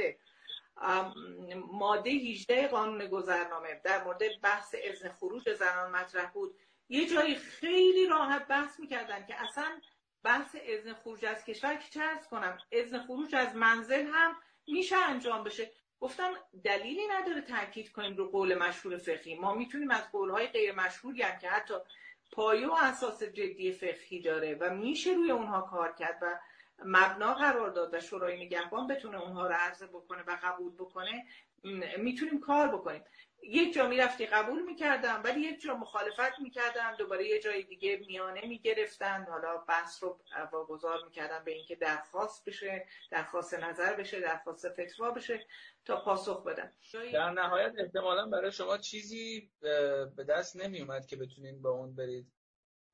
ماده 18 قانون گذرنامه در مورد بحث اذن خروج زنان مطرح بود. یه جایی خیلی راحت بحث می‌کردن که اصلا بحث اذن خروج از کشور که چه کنم؟ اذن خروج از منزل هم میشه انجام بشه. گفتم دلیلی نداره تاکید کنیم رو قول مشهور فقهی. ما می‌تونیم از قولهای غیر مشهوری هم که حتی پایه و اساس جدی فقهی داره و میشه روی اونها کار کرد و مبنا قرار داد و شورای نگهبان بتونه اونها رو عرضه بکنه و قبول بکنه می‌تونیم کار بکنیم. یک جا می‌رفتی قبول می‌کردم ولی یک جا مخالفت می‌کردم دوباره یه جای دیگه میانه می‌گرفتن. حالا بحث رو واگذار می‌کردن به اینکه درخواست بشه درخواست نظر بشه درخواست فتوا بشه تا پاسخ بدن در نهایت احتمالا برای شما چیزی به دست نمیومد که بتونین با اون برید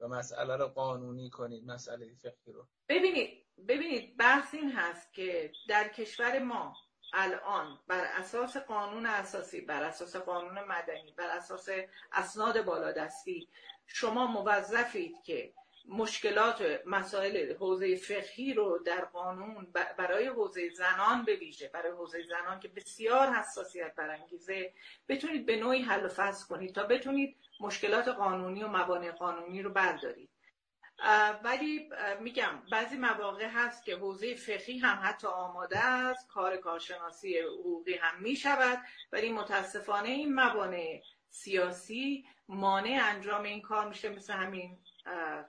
و مسئله رو قانونی کنید مسئله فقهی رو. ببینید ببینید بحث این هست که در کشور ما الان بر اساس قانون اساسی بر اساس قانون مدنی بر اساس اسناد بالادستی شما موظفید که مشکلات مسائل حوزه فقهی رو در قانون برای حوزه زنان به ویژه برای حوزه زنان که بسیار حساسیت برانگیزه بتونید به نوعی حل و فصل کنید تا بتونید مشکلات قانونی و موانع قانونی رو بردارید. ولی میگم بعضی مواقع هست که حوزه فقهی هم حتی آماده است کار کارشناسی حقوقی هم می‌شود ولی متاسفانه این موانع سیاسی مانع انجام این کار میشه مثل همین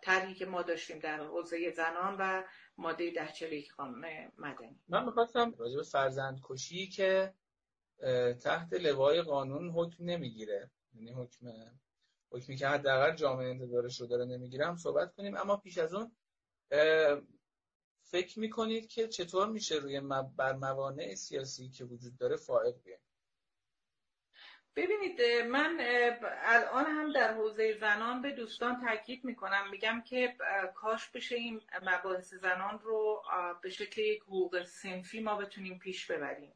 طرحی که ما داشتیم در حوزه زنان و ماده ده چلیک قانون مدنی. من می‌خواستم راجع به فرزند کشی که تحت لوای قانون حکم نمی‌گیره یعنی حکم حکمی که حداقل جامعه انتظارش رو داره نمی‌گیرم صحبت کنیم. اما پیش از اون فکر می‌کنید که چطور میشه روی بر موانع سیاسی که وجود داره فائق بیایم؟ ببینید من الان هم در حوزه زنان به دوستان تاکید می‌کنم. میگم که کاش بشه این مباحث زنان رو به شکل یک حقوق سنفی ما بتونیم پیش ببریم.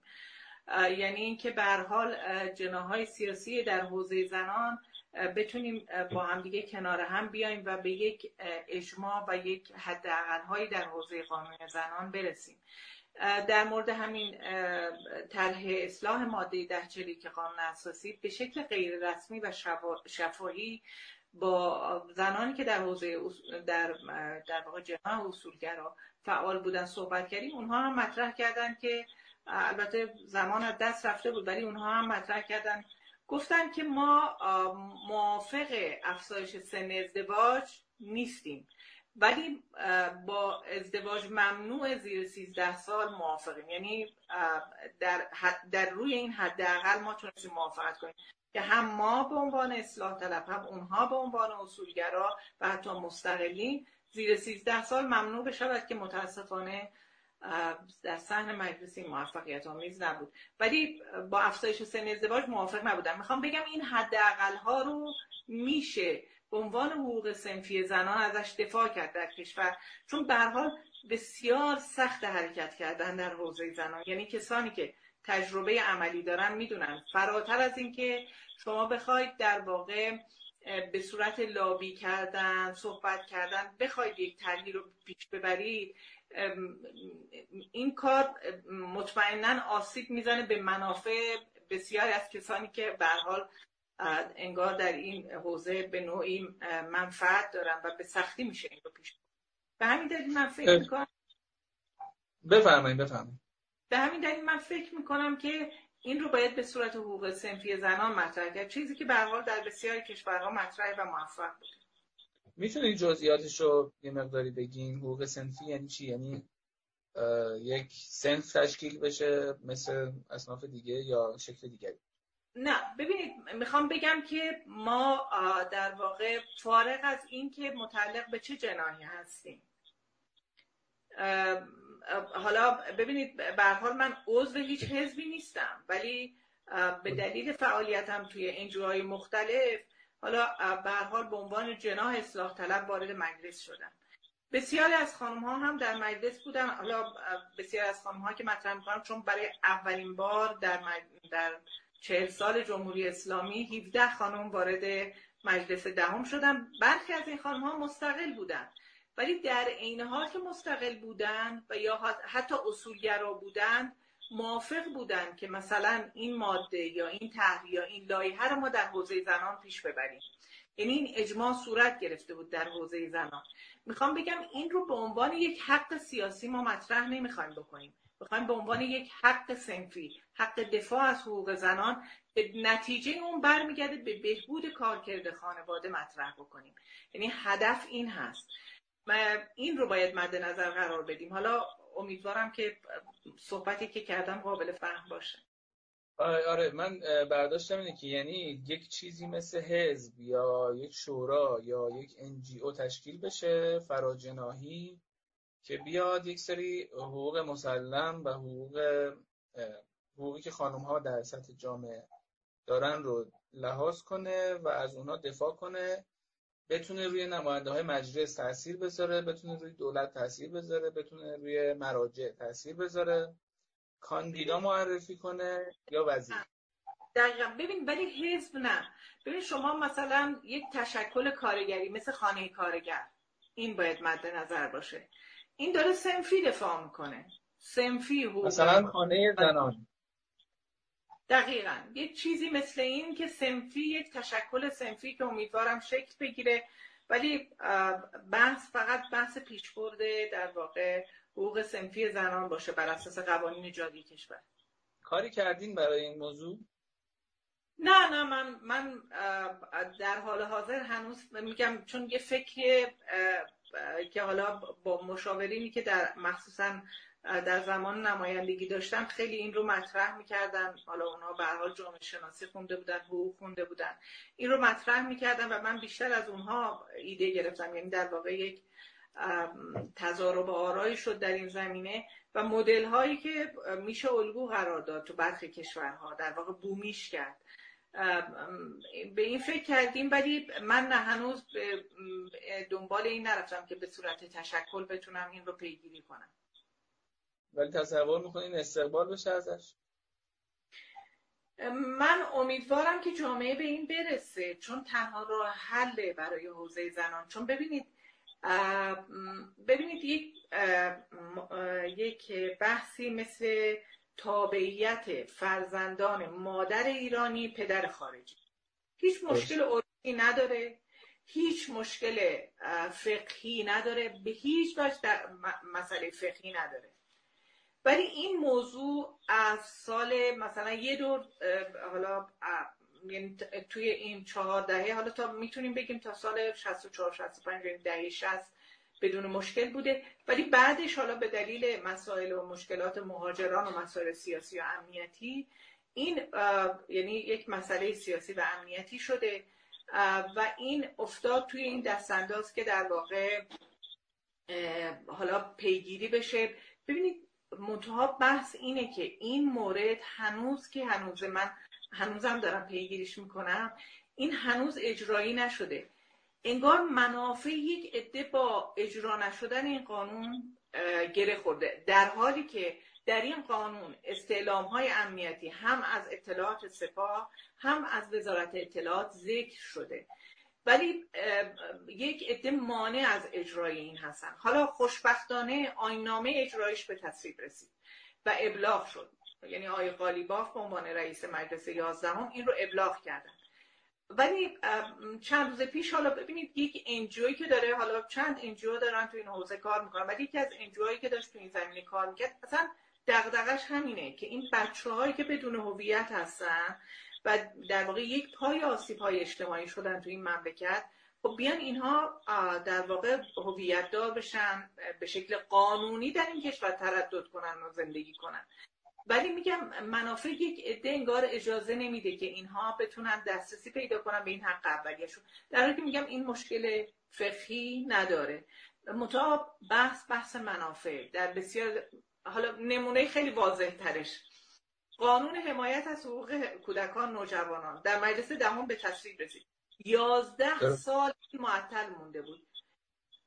یعنی اینکه به حال جناهای سیاسی در حوزه زنان بتونیم با هم دیگه کنار هم بیایم و به یک اجماع و یک حداقل‌هایی در حوزه قانون زنان برسیم. در مورد همین طرح اصلاح ماده ده که قانون اساسی به شکل غیر رسمی و شفاهی با زنانی که در حوزه در در واقع جمع اصولگرا فعال بودن صحبت کردیم اونها هم مطرح کردن که البته زمان از دست رفته بود ولی اونها هم مطرح کردن گفتن که ما موافق افزایش سن ازدواج نیستیم. ولی با ازدواج ممنوع زیر 13 سال موافقیم. یعنی در, در روی این حداقل ما تونستیم موافقت کنیم که هم ما به عنوان اصلاح طلب هم اونها به عنوان اصولگرا و حتی مستقلین زیر 13 سال ممنوع بشود که متاسفانه در سحن مجلسی موفقیت آمیز نبود. ولی با افزایش سن ازدواج موافق نبودم. می‌خوام بگم این حداقل ها رو میشه به عنوان حقوق سنفی زنان ازش دفاع کرد در کشور. چون به حال بسیار سخت حرکت کردن در حوزه زنان. یعنی کسانی که تجربه عملی دارن می‌دونن. فراتر از اینکه شما بخواید در واقع به صورت لابی کردن صحبت کردن بخواید یک تغییر رو پیش ببرید این کار مطمئنا آسیب می‌زنه به منافع بسیاری از کسانی که به حال انگار در این حوزه به نوعی منفعت دارن و به سختی میشه این رو پیش به همین دلیل من فکر می‌کنم بفرمایید بفرمایید. به همین دلیل من فکر می‌کنم که این رو باید به صورت حقوق سنفی زنان مطرح کرد. چیزی که به حال در بسیاری کشورها مطرح و موفق بوده. می‌تونید جزئیاتش رو یه مقداری بگین؟ حقوق سنفی یعنی چی؟ یعنی یک سنف تشکیل بشه مثل اصناف دیگه یا شکل دیگری؟ نه ببینید می‌خوام بگم که ما در واقع فارغ از این که متعلق به چه جناحی هستیم. حالا ببینید به حال من عضو هیچ حزبی نیستم ولی به دلیل فعالیتم توی انجوهای مختلف حالا به حال به عنوان جناح اصلاح طلب وارد مجلس شدم. بسیاری از خانم ها هم در مجلس بودن. حالا بسیاری از خانم ها که مطرح می‌کنم چون برای اولین بار در در چهل سال جمهوری اسلامی 17 خانم وارد مجلس دهم شدن. برخی از این خانم ها مستقل بودن. ولی در عین حال که مستقل بودن و یا حتی اصولگرا بودن موافق بودن که مثلا این ماده یا این طرح یا این لایحه رو ما در حوزه زنان پیش ببریم. یعنی این اجماع صورت گرفته بود در حوزه زنان. می‌خوام بگم این رو به عنوان یک حق سیاسی ما مطرح نمی‌خوایم بکنیم. می‌خوایم به عنوان یک حق سنفی حق دفاع از حقوق زنان به نتیجه اون برمیگرده به بهبود کارکرد خانواده مطرح بکنیم. یعنی هدف این هست. این رو باید مد نظر قرار بدیم. حالا امیدوارم که صحبتی که کردم قابل فهم باشه. آره, آره من برداشتم اینه که یعنی یک چیزی مثل حزب یا یک شورا یا یک انجیو تشکیل بشه فراجناهی که بیاد یک سری حقوق مسلم و حقوق حقوقی که خانم ها در سطح جامعه دارن رو لحاظ کنه و از اونا دفاع کنه. بتونه روی نماینده های مجلس تاثیر بذاره بتونه روی دولت تاثیر بذاره بتونه روی مراجع تاثیر بذاره. کاندیدا معرفی کنه یا وزیر؟ دقیقا. ببین ولی حزب نه. ببین شما مثلا یک تشکل کارگری مثل خانه کارگر این باید مد نظر باشه. این داره سنفی دفاع می‌کنه. سنفی حقوق مثلا خانه زنان. دقیقا. یک چیزی مثل این که سنفی یک تشکل سنفی که امیدوارم شکل بگیره ولی بحث فقط بحث پیش برده در واقع حقوق سنفی زنان باشه بر اساس قوانین جاری کشور. کاری کردین برای این موضوع؟ نه نه من من در حال حاضر هنوز میگم چون یه فکر که حالا با مشاورینی که در مخصوصا در زمان نمایندگی داشتم خیلی این رو مطرح می‌کردن. حالا اونا به حال جامعه شناسی خونده بودن حقوق خونده بودن. این رو مطرح می‌کردن و من بیشتر از اونها ایده گرفتم. یعنی در واقع یک تضارب آرایی شد در این زمینه و مدل هایی که میشه الگو قرار داد تو برخی کشورها. در واقع بومیش کرد. به این فکر کردیم ولی من نه هنوز دنبال این نرفتم که به صورت تشکل بتونم این رو پیگیری کنم. ولی تصور می‌کنین استقبال بشه ازش؟ من امیدوارم که جامعه به این برسه چون تنها راه حل برای حوزه زنان چون ببینید ببینید یک یک بحثی مثل تابعیت فرزندان مادر ایرانی پدر خارجی. هیچ مشکل عرفی نداره هیچ مشکل فقهی نداره به هیچ وجه مسئله فقهی نداره. ولی این موضوع از سال مثلا یه دور حالا یعنی توی این چهار دهه حالا تا می‌تونیم بگیم تا سال 64 65 یعنی دهه 60 بدون مشکل بوده. ولی بعدش حالا به دلیل مسائل و مشکلات مهاجران و مسائل سیاسی و امنیتی این یعنی یک مسئله سیاسی و امنیتی شده. و این افتاد توی این دستانداز که در واقع حالا پیگیری بشه. ببینید منتها بحث اینه که این مورد هنوز که هنوز من هنوزم دارم پیگیریش می‌کنم این هنوز اجرایی نشده. انگار منافع یک عده با اجرا نشدن این قانون گره خورده. در حالی که در این قانون استعلام های امنیتی هم از اطلاعات سپاه هم از وزارت اطلاعات ذکر شده. ولی یک عده مانع از اجرای این هستن حالا خوشبختانه آینامه اجرایش به تصویب رسید و ابلاغ شد. یعنی آقای قالیباف به عنوان رئیس مجلس یازدهم این رو ابلاغ کردن. ولی چند روز پیش حالا ببینید یک انجوی که داره حالا چند انجیو دارن تو این حوزه کار می‌کنن ولی یکی از انجوهایی که داشت تو این زمینه کار می‌کرد اصلا دغدغش همینه که این بچه هایی که بدون هویت هستن و در واقع یک پای آسیب های اجتماعی شدن تو این مملکت. خب بیان اینها در واقع هویت دار بشن به شکل قانونی در این کشور تردد کنن و زندگی کنن. ولی میگم منافع یک عده انگار اجازه نمیده که اینها بتونن دسترسی پیدا کنن به این حق اولیهشون. در حالی که میگم این مشکل فقهی نداره. متا بحث بحث منافع در بسیار حالا نمونه خیلی واضح ترش قانون حمایت از حقوق کودکان نوجوانان. در مجلس دهم به تصویب رسید. یازده سال معطل مونده بود.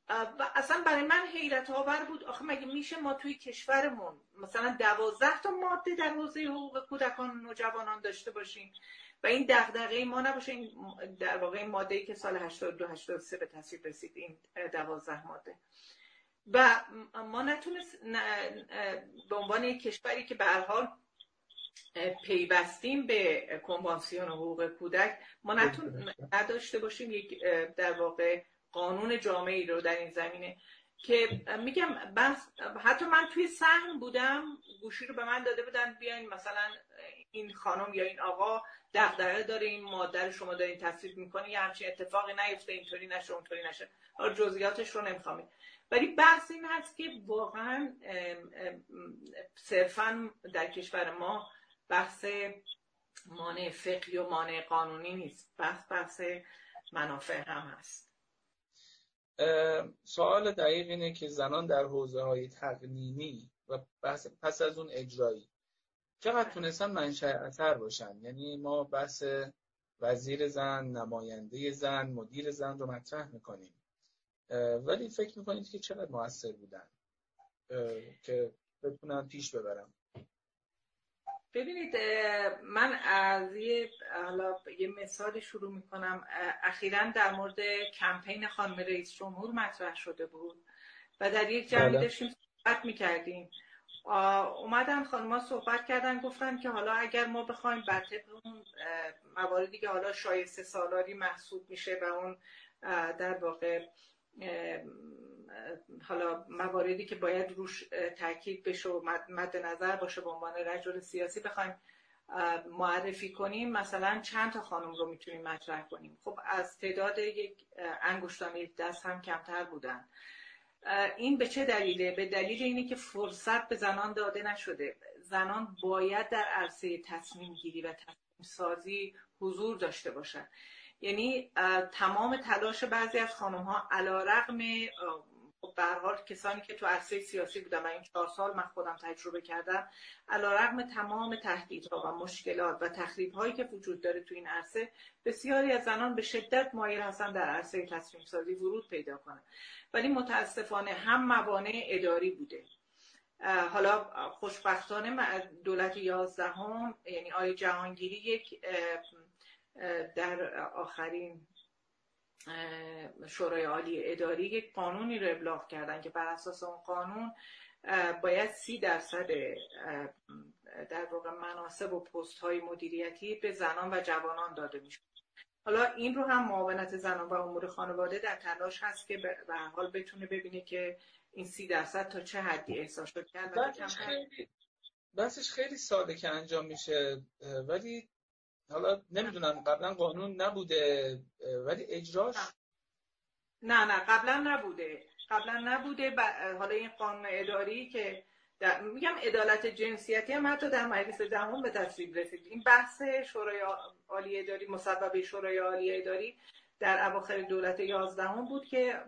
و اصلا برای من حیرت آور بود. آخه مگه میشه ما توی کشورمون مثلا دوازده تا ماده در حوزه حقوق کودکان و نوجوانان داشته باشیم و این دغدغه ما نباشه؟ این در واقع این ماده ای که سال 82 83 به تصویب رسید این دوازده ماده. و ما نتونست به عنوان یک کشوری که به حال پیوستیم به کنوانسیون حقوق کودک. ما نتون نداشته باشیم یک در واقع قانون جامعی رو در این زمینه. که میگم بس حتی من توی سهم بودم گوشی رو به من داده بودن بیاین مثلا این خانم یا این آقا دغدغه داره این مادر شما دارین تصویب می‌کنی یه همچین اتفاقی نیفته اینطوری نشه اونطوری نشه. حالا جزئیاتش رو نمی‌خوام ولی بحث این هست که واقعا صرفا در کشور ما بحث مانع فقهی و مانع قانونی نیست. بحث بحث منافع هم هست. سوال دقیق اینه که زنان در حوزه های تقنینی و پس از اون اجرایی چقدر تونستن منشأ اثر باشن؟ یعنی ما بحث وزیر زن نماینده زن مدیر زن رو مطرح می‌کنیم. ولی فکر می‌کنید که چقدر موثر بودن؟ که بتونن پیش ببرم. ببینید من از یه حالا یه مثال شروع می‌کنم اخیرا در مورد کمپین خانم رئیس جمهور مطرح شده بود و در یک جمعی بله. داشتیم صحبت می‌کردیم اومدن خانما صحبت کردن گفتن که حالا اگر ما بخوایم بر اون مواردی که حالا شایسته سالاری محسوب میشه و اون در واقع حالا مواردی که باید روش تاکید بشه و مد نظر باشه به عنوان رجل سیاسی بخوایم معرفی کنیم مثلا چند تا خانم رو می‌تونیم مطرح کنیم؟ خب از تعداد یک انگشتان یک دست هم کمتر بودن. این به چه دلیله؟ به دلیل اینه که فرصت به زنان داده نشده. زنان باید در عرصه تصمیم گیری و تصمیم سازی حضور داشته باشند یعنی تمام تلاش بعضی از خانم ها علا رقم به حال کسانی که تو عرصه سیاسی بودن و این چهار سال من خودم تجربه کردم علا رقم تمام تهدیدها و مشکلات و تخریب هایی که وجود داره تو این عرصه بسیاری از زنان به شدت مایل هستن در عرصه تصمیم سازی ورود پیدا کنن. ولی متاسفانه هم موانع اداری بوده. حالا خوشبختانه دولت یازدهم یعنی آی جهانگیری یک در آخرین شورای عالی اداری یک قانونی رو ابلاغ کردن که بر اساس اون قانون باید سی درصد در واقع مناسب و پست های مدیریتی به زنان و جوانان داده میشه حالا این رو هم معاونت زنان و امور خانواده در تلاش هست که به حال بتونه ببینه که این سی درصد تا چه حدی احساس شد کرد بحثش خیلی ساده که انجام میشه ولی حالا نمی‌دونم قبلا قانون نبوده ولی اجراش؟ نه نه قبلا نبوده. قبلا نبوده حالا این قانون اداری که میگم عدالت جنسیتی هم حتی در مجلس جهان به تصویب رسید. این بحث شورای عالی اداری مصوبه شورای عالی اداری در اواخر دولت یازدهم بود که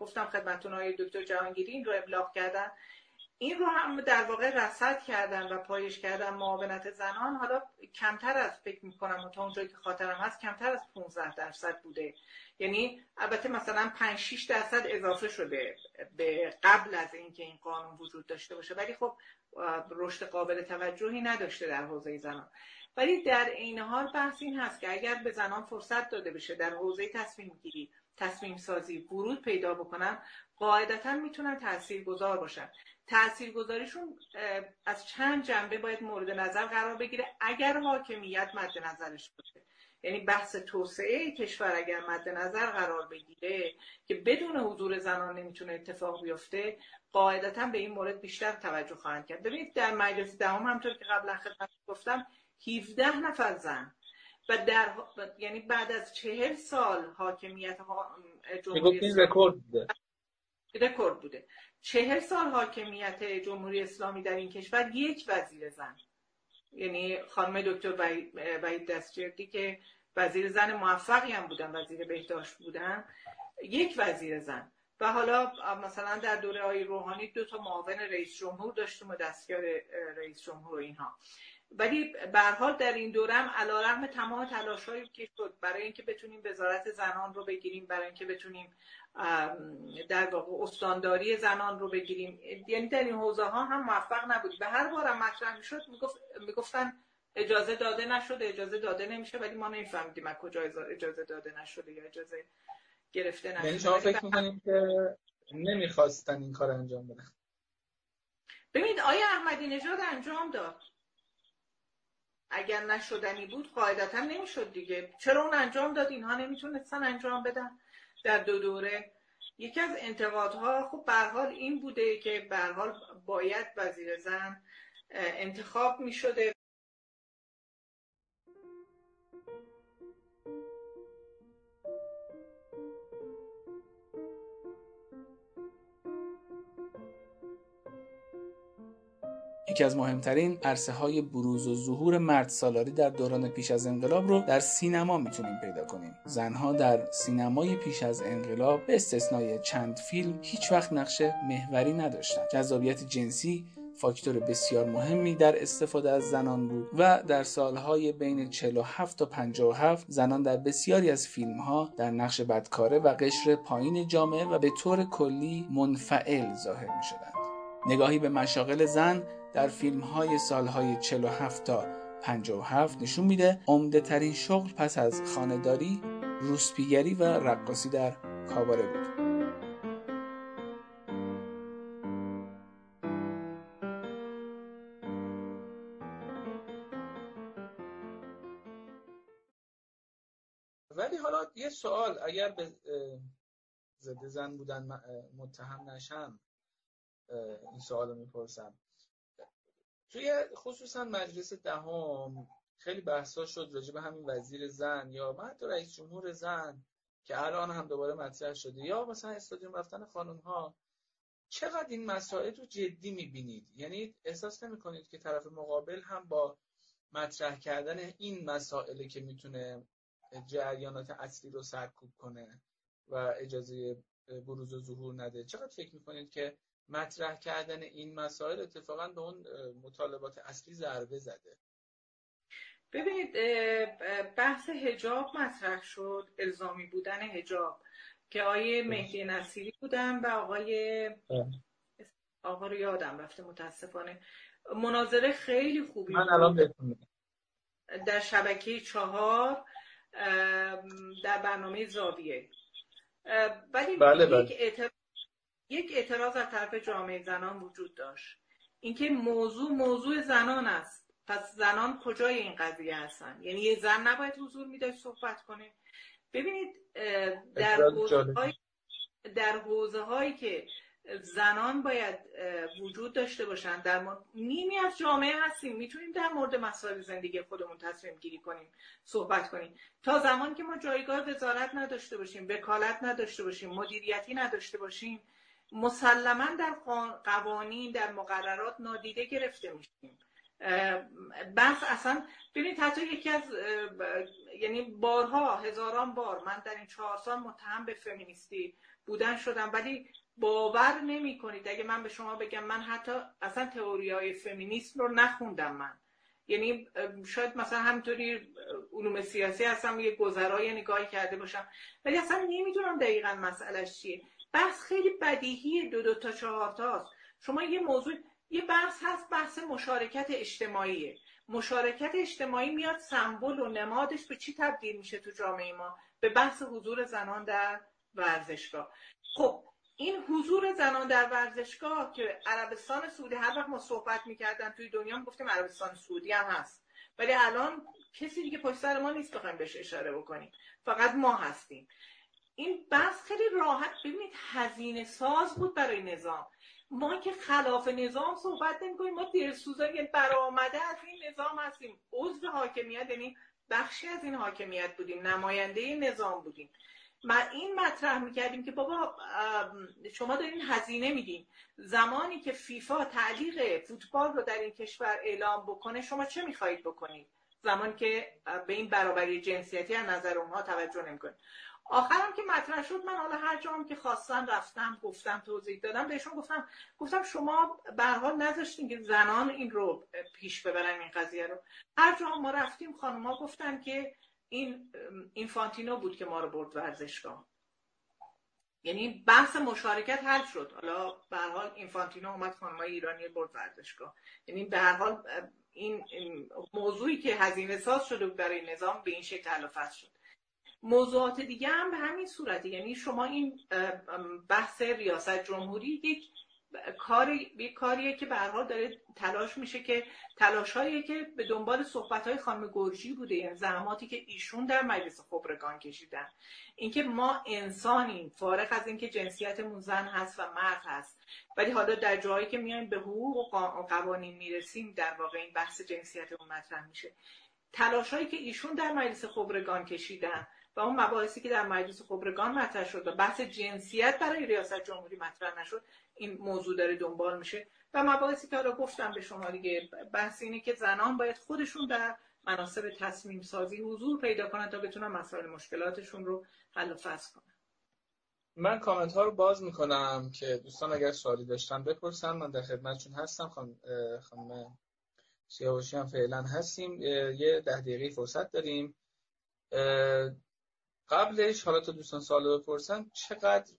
گفتم خدمتتون های دکتر جهانگیری این رو ابلاغ کردن. این رو هم در واقع رصد کردن و پایش کردن معاونت زنان. حالا کمتر از فکر می‌کنم تا اونجایی که خاطرم هست کمتر از 15 درصد بوده. یعنی البته مثلا 5 6 درصد اضافه شده به قبل از اینکه این قانون وجود داشته باشه. ولی خب رشد قابل توجهی نداشته در حوزه زنان. ولی در این حال بحث این هست که اگر به زنان فرصت داده بشه در حوزه تصمیم گیری تصمیم سازی ورود پیدا بکنن قاعدتا می‌تونن تاثیر گذار باشن. تاثیرگذاریشون از چند جنبه باید مورد نظر قرار بگیره اگر حاکمیت مد نظرش باشه. یعنی بحث توسعه کشور اگر مد نظر قرار بگیره که بدون حضور زنان نمی‌تونه اتفاق بیفته قاعدتا به این مورد بیشتر توجه خواهند کرد. ببینید در مجلس دهم همطور که قبلا خدمت گفتم 17 نفر زن و در یعنی بعد از چهل سال حاکمیت جمهوری رکورد بوده. رکورد بوده. چهل سال حاکمیت جمهوری اسلامی در این کشور یک وزیر زن. یعنی خانم دکتر وحید دستجردی که وزیر زن موفقی هم بودن وزیر بهداشت بودن یک وزیر زن. و حالا مثلا در دوره های روحانی دو تا معاون رئیس جمهور داشتیم و دستیار رئیس جمهور اینها. ولی به حال در این دوره هم علیرغم تمام تلاشهایی که شد برای اینکه بتونیم وزارت زنان رو بگیریم برای اینکه بتونیم در واقع استانداری زنان رو بگیریم. یعنی در این حوزه ها هم موفق نبودیم. به هر بارم مطرح می‌شد می‌گفتن اجازه داده نشده اجازه داده نمیشه ولی ما نمیفهمیدیم از کجا اجازه داده نشده یا اجازه گرفته نشده. یعنی شما فکر می‌کنیم که نمی‌خواستن این کار انجام بدن؟ ببینید آیا احمدی نژاد انجام داد. اگر نشدنی بود قاعدتا نمی‌شد دیگه. چرا اون انجام داد؟ اینها نمی‌تونستن انجام بدن در دو دوره. یکی از انتقادها خب به حال این بوده که به حال باید وزیر زن انتخاب می‌شده. یکی از مهمترین عرصه های بروز و ظهور مرد سالاری در دوران پیش از انقلاب رو در سینما می‌تونیم پیدا کنیم زنها در سینمای پیش از انقلاب به استثنای چند فیلم هیچ وقت نقش محوری نداشتند جذابیت جنسی فاکتور بسیار مهمی در استفاده از زنان بود و در سالهای بین 47 تا 57 زنان در بسیاری از فیلم ها در نقش بدکاره و قشر پایین جامعه و به طور کلی منفعل ظاهر می شدند. نگاهی به مشاغل زن در فیلم های سالهای 47 تا 57 نشون میده عمده ترین شغل پس از خانداری روسپیگری و رقاصی در کاباره بود. ولی حالا یه سوال اگر به ضد زن بودن متهم نشم این سوال رو می‌پرسم. توی خصوصا مجلس دهم خیلی بحثا شد راجع به همین وزیر زن یا حتی رئیس جمهور زن که الان هم دوباره مطرح شده یا مثلا استادیوم رفتن خانم ها چقدر این مسائل رو جدی می‌بینید؟ یعنی احساس نمی کنید که طرف مقابل هم با مطرح کردن این مسائله که می‌تونه جریانات اصلی رو سرکوب کنه و اجازه بروز و ظهور نده چقدر فکر می‌کنید که مطرح کردن این مسائل اتفاقا به اون مطالبات اصلی ضربه زده. ببینید بحث هجاب مطرح شد الزامی بودن هجاب که آقای مهدی نصیری بودن و آقای آقا رو یادم رفته متاسفانه. مناظره خیلی خوبی من الان در شبکه چهار در برنامه زاویه. ولی بله بله. یک یک اعتراض از طرف جامعه زنان وجود داشت. اینکه موضوع موضوع زنان است. پس زنان کجای این قضیه هستن؟ یعنی یه زن نباید حضور میداشت صحبت کنه. ببینید در حوزه های در حوزه هایی که زنان باید وجود داشته باشن در نیمی از جامعه هستیم. می‌تونیم در مورد مسائل زندگی خودمون تصمیم گیری کنیم صحبت کنیم. تا زمانی که ما جایگاه وزارت نداشته باشیم وکالت نداشته باشیم مدیریتی نداشته باشیم مسلما در قوانین در مقررات نادیده گرفته میشیم. بحث اصلا ببینید حتی یکی از یعنی بارها هزاران بار من در این چهار سال متهم به فمینیستی بودن شدم ولی باور نمی کنید اگه من به شما بگم من حتی اصلا تئوری های فمینیسم رو نخوندم من. یعنی شاید مثلا همینطوری علوم سیاسی هستم یه گذرای نگاهی کرده باشم ولی اصلا نمی‌دونم دقیقا مسئلهش چیه. بحث خیلی بدیهی دو دو تا چهار تاست. شما یه موضوع یه بحث هست بحث مشارکت اجتماعیه. مشارکت اجتماعی میاد سمبل و نمادش به چی تبدیل میشه تو جامعه ما؟ به بحث حضور زنان در ورزشگاه. خب این حضور زنان در ورزشگاه که عربستان سعودی هر وقت ما صحبت می‌کردن توی دنیا گفتیم عربستان سعودی هم هست. ولی الان کسی دیگه پشت سر ما نیست بخوایم بهش اشاره بکنیم. فقط ما هستیم. این بحث خیلی راحت ببینید هزینه ساز بود برای نظام. ما که خلاف نظام صحبت نمی کنیم ما دلسوزا یعنی برآمده از این نظام هستیم. عضو حاکمیت یعنی بخشی از این حاکمیت بودیم نماینده نظام بودیم. ما این مطرح می‌کردیم که بابا شما دارین هزینه میدین. زمانی که فیفا تعلیق فوتبال رو در این کشور اعلام بکنه شما چه می‌خواهید بکنید؟ زمانی که به این برابری جنسیتی از نظر اونها توجه نمی‌کنید. آخرم که مطرح شد من حالا هر جام که خواستم رفتم گفتم توضیح دادم. بهشون گفتم گفتم شما حال نذاشتین که زنان این رو پیش ببرن این قضیه رو. هر جا ما رفتیم خانم‌ها گفتن که این اینفانتینو بود که ما رو برد ورزشگاه. یعنی بحث مشارکت حل شد. حالا به هر حال اینفانتینو اومد خانمای ایرانی برد ورزشگاه. یعنی به هر حال این موضوعی که هزینه ساز شده بود برای نظام به این شکل حل شد. موضوعات دیگه هم به همین صورتی یعنی شما این بحث ریاست جمهوری یک کاری یک کاریه که به حال داره تلاش میشه که تلاش هایی که به دنبال صحبت های خانم گرجی بوده. یعنی زحماتی که ایشون در مجلس خبرگان کشیدن. اینکه ما انسانیم فارغ از اینکه جنسیتمون زن هست و مرد هست ولی حالا در جایی که میایم به حقوق و قوانین می‌رسیم در واقع این بحث جنسیتمون مطرح میشه. تلاش هایی که ایشون در مجلس خبرگان کشیدن و اون مباحثی که در مجلس خبرگان مطرح شد و بحث جنسیت برای ریاست جمهوری مطرح نشد این موضوع داره دنبال میشه. و مباحثی که حالا گفتم به شما دیگه بحث اینه که زنان باید خودشون در مناسب تصمیم سازی حضور پیدا کنن تا بتونن مسائل مشکلاتشون رو حل و فصل کنن. من کامنت ها رو باز می‌کنم که دوستان اگر سوالی داشتن بپرسن من در خدمتشون هستم. خانم خانم سیاوشی هم فعلا هستیم. یه ده دقیقه فرصت داریم. قبلش حالا تا دوستان سوال بپرسن چقدر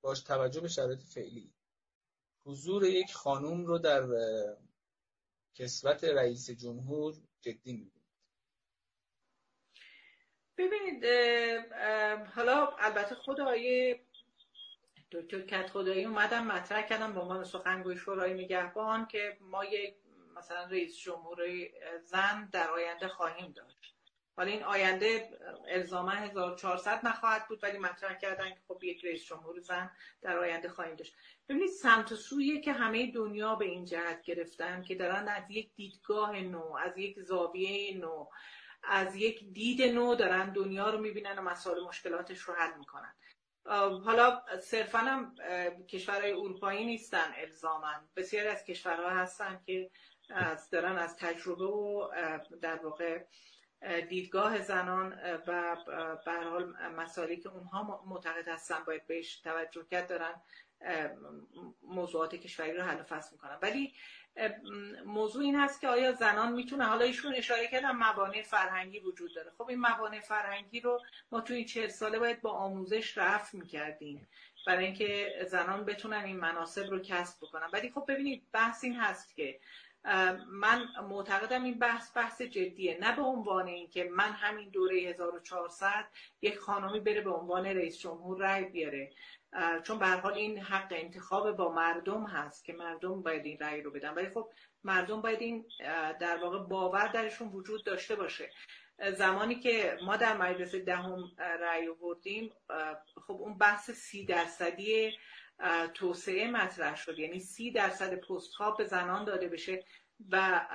باش توجه به شرایط فعلی؟ حضور یک خانوم رو در کسوت رئیس جمهور جدی می‌دونید ببینید حالا البته خود دکتر کت خدایی اومدم مطرح کردم به عنوان سخنگوی شورای نگهبان که ما یک مثلا رئیس جمهور زن در آینده خواهیم داشت. حالا این آینده الزاما 1400 نخواهد بود ولی مطرح کردن که خب یک رئیس جمهور زن در آینده خواهیم داشت. ببینید سمت سویه که همه دنیا به این جهت گرفتن که دارن از یک دیدگاه نو از یک زاویه نو از یک دید نو دارن دنیا رو می‌بینن و مسائل مشکلاتش رو حل می‌کنن. حالا صرفا هم کشورهای اروپایی نیستن الزاما. بسیاری از کشورها هستن که از دارن از تجربه و در واقع دیدگاه زنان و به حال مسائلی که اونها معتقد هستن باید بهش توجه کرد دارن موضوعات کشوری رو حل و فصل می‌کنن. ولی موضوع این هست که آیا زنان می‌تونه حالا ایشون اشاره کردن موانع فرهنگی وجود داره. خب این موانع فرهنگی رو ما توی این چهل ساله باید با آموزش رفع می‌کردیم برای اینکه زنان بتونن این مناسب رو کسب بکنن. ولی خب ببینید بحث این هست که من معتقدم این بحث بحث جدیه. نه به عنوان اینکه من همین دوره 1400 یک خانمی بره به عنوان رئیس جمهور رای بیاره. چون به حال این حق انتخاب با مردم هست که مردم باید این رأی رو بدن. ولی خب مردم باید این در واقع باور درشون وجود داشته باشه. زمانی که ما در مجلس دهم رأی آوردیم خب اون بحث سی درصدی توسعه مطرح شد. یعنی سی درصد پست ها به زنان داده بشه و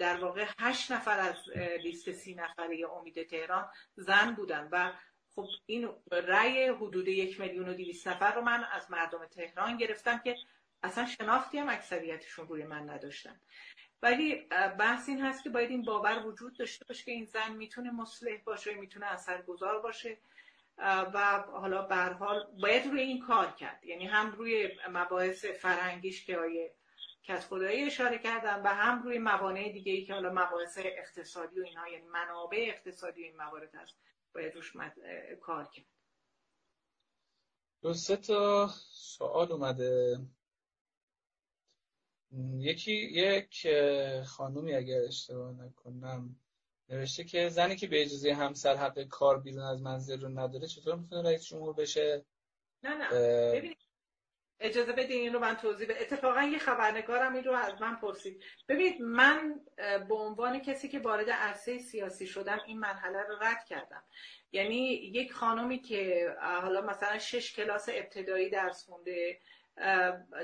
در واقع هشت نفر از لیست سی نفره امید تهران زن بودن و خب این رأی حدود یک میلیون و دیویست نفر رو من از مردم تهران گرفتم که اصلا شناختی هم اکثریتشون روی من نداشتن. ولی بحث این هست که باید این باور وجود داشته باشه که این زن می‌تونه مصلح باشه می‌تونه اثرگذار باشه. و حالا به حال باید روی این کار کرد. یعنی هم روی مباحث فرهنگیش که آیه کت خدایی اشاره کردن و هم روی موانع دیگه ای که حالا مباحث اقتصادی و اینها یعنی منابع اقتصادی این موارد هست باید روش کار کرد. دو سه تا سوال اومده. یکی یک خانومی اگر اشتباه نکنم. نوشته که زنی که به اجازه همسر حق کار بیرون از منزل رو نداره چطور می‌تونه رئیس جمهور بشه؟ نه نه. ببینید اجازه بده این رو من توضیح بده اتفاقا یه خبرنگارم این رو از من پرسید. ببینید من به عنوان کسی که وارد عرصه سیاسی شدم این مرحله رو رد کردم. یعنی یک خانمی که حالا مثلا شش کلاس ابتدایی درس خونده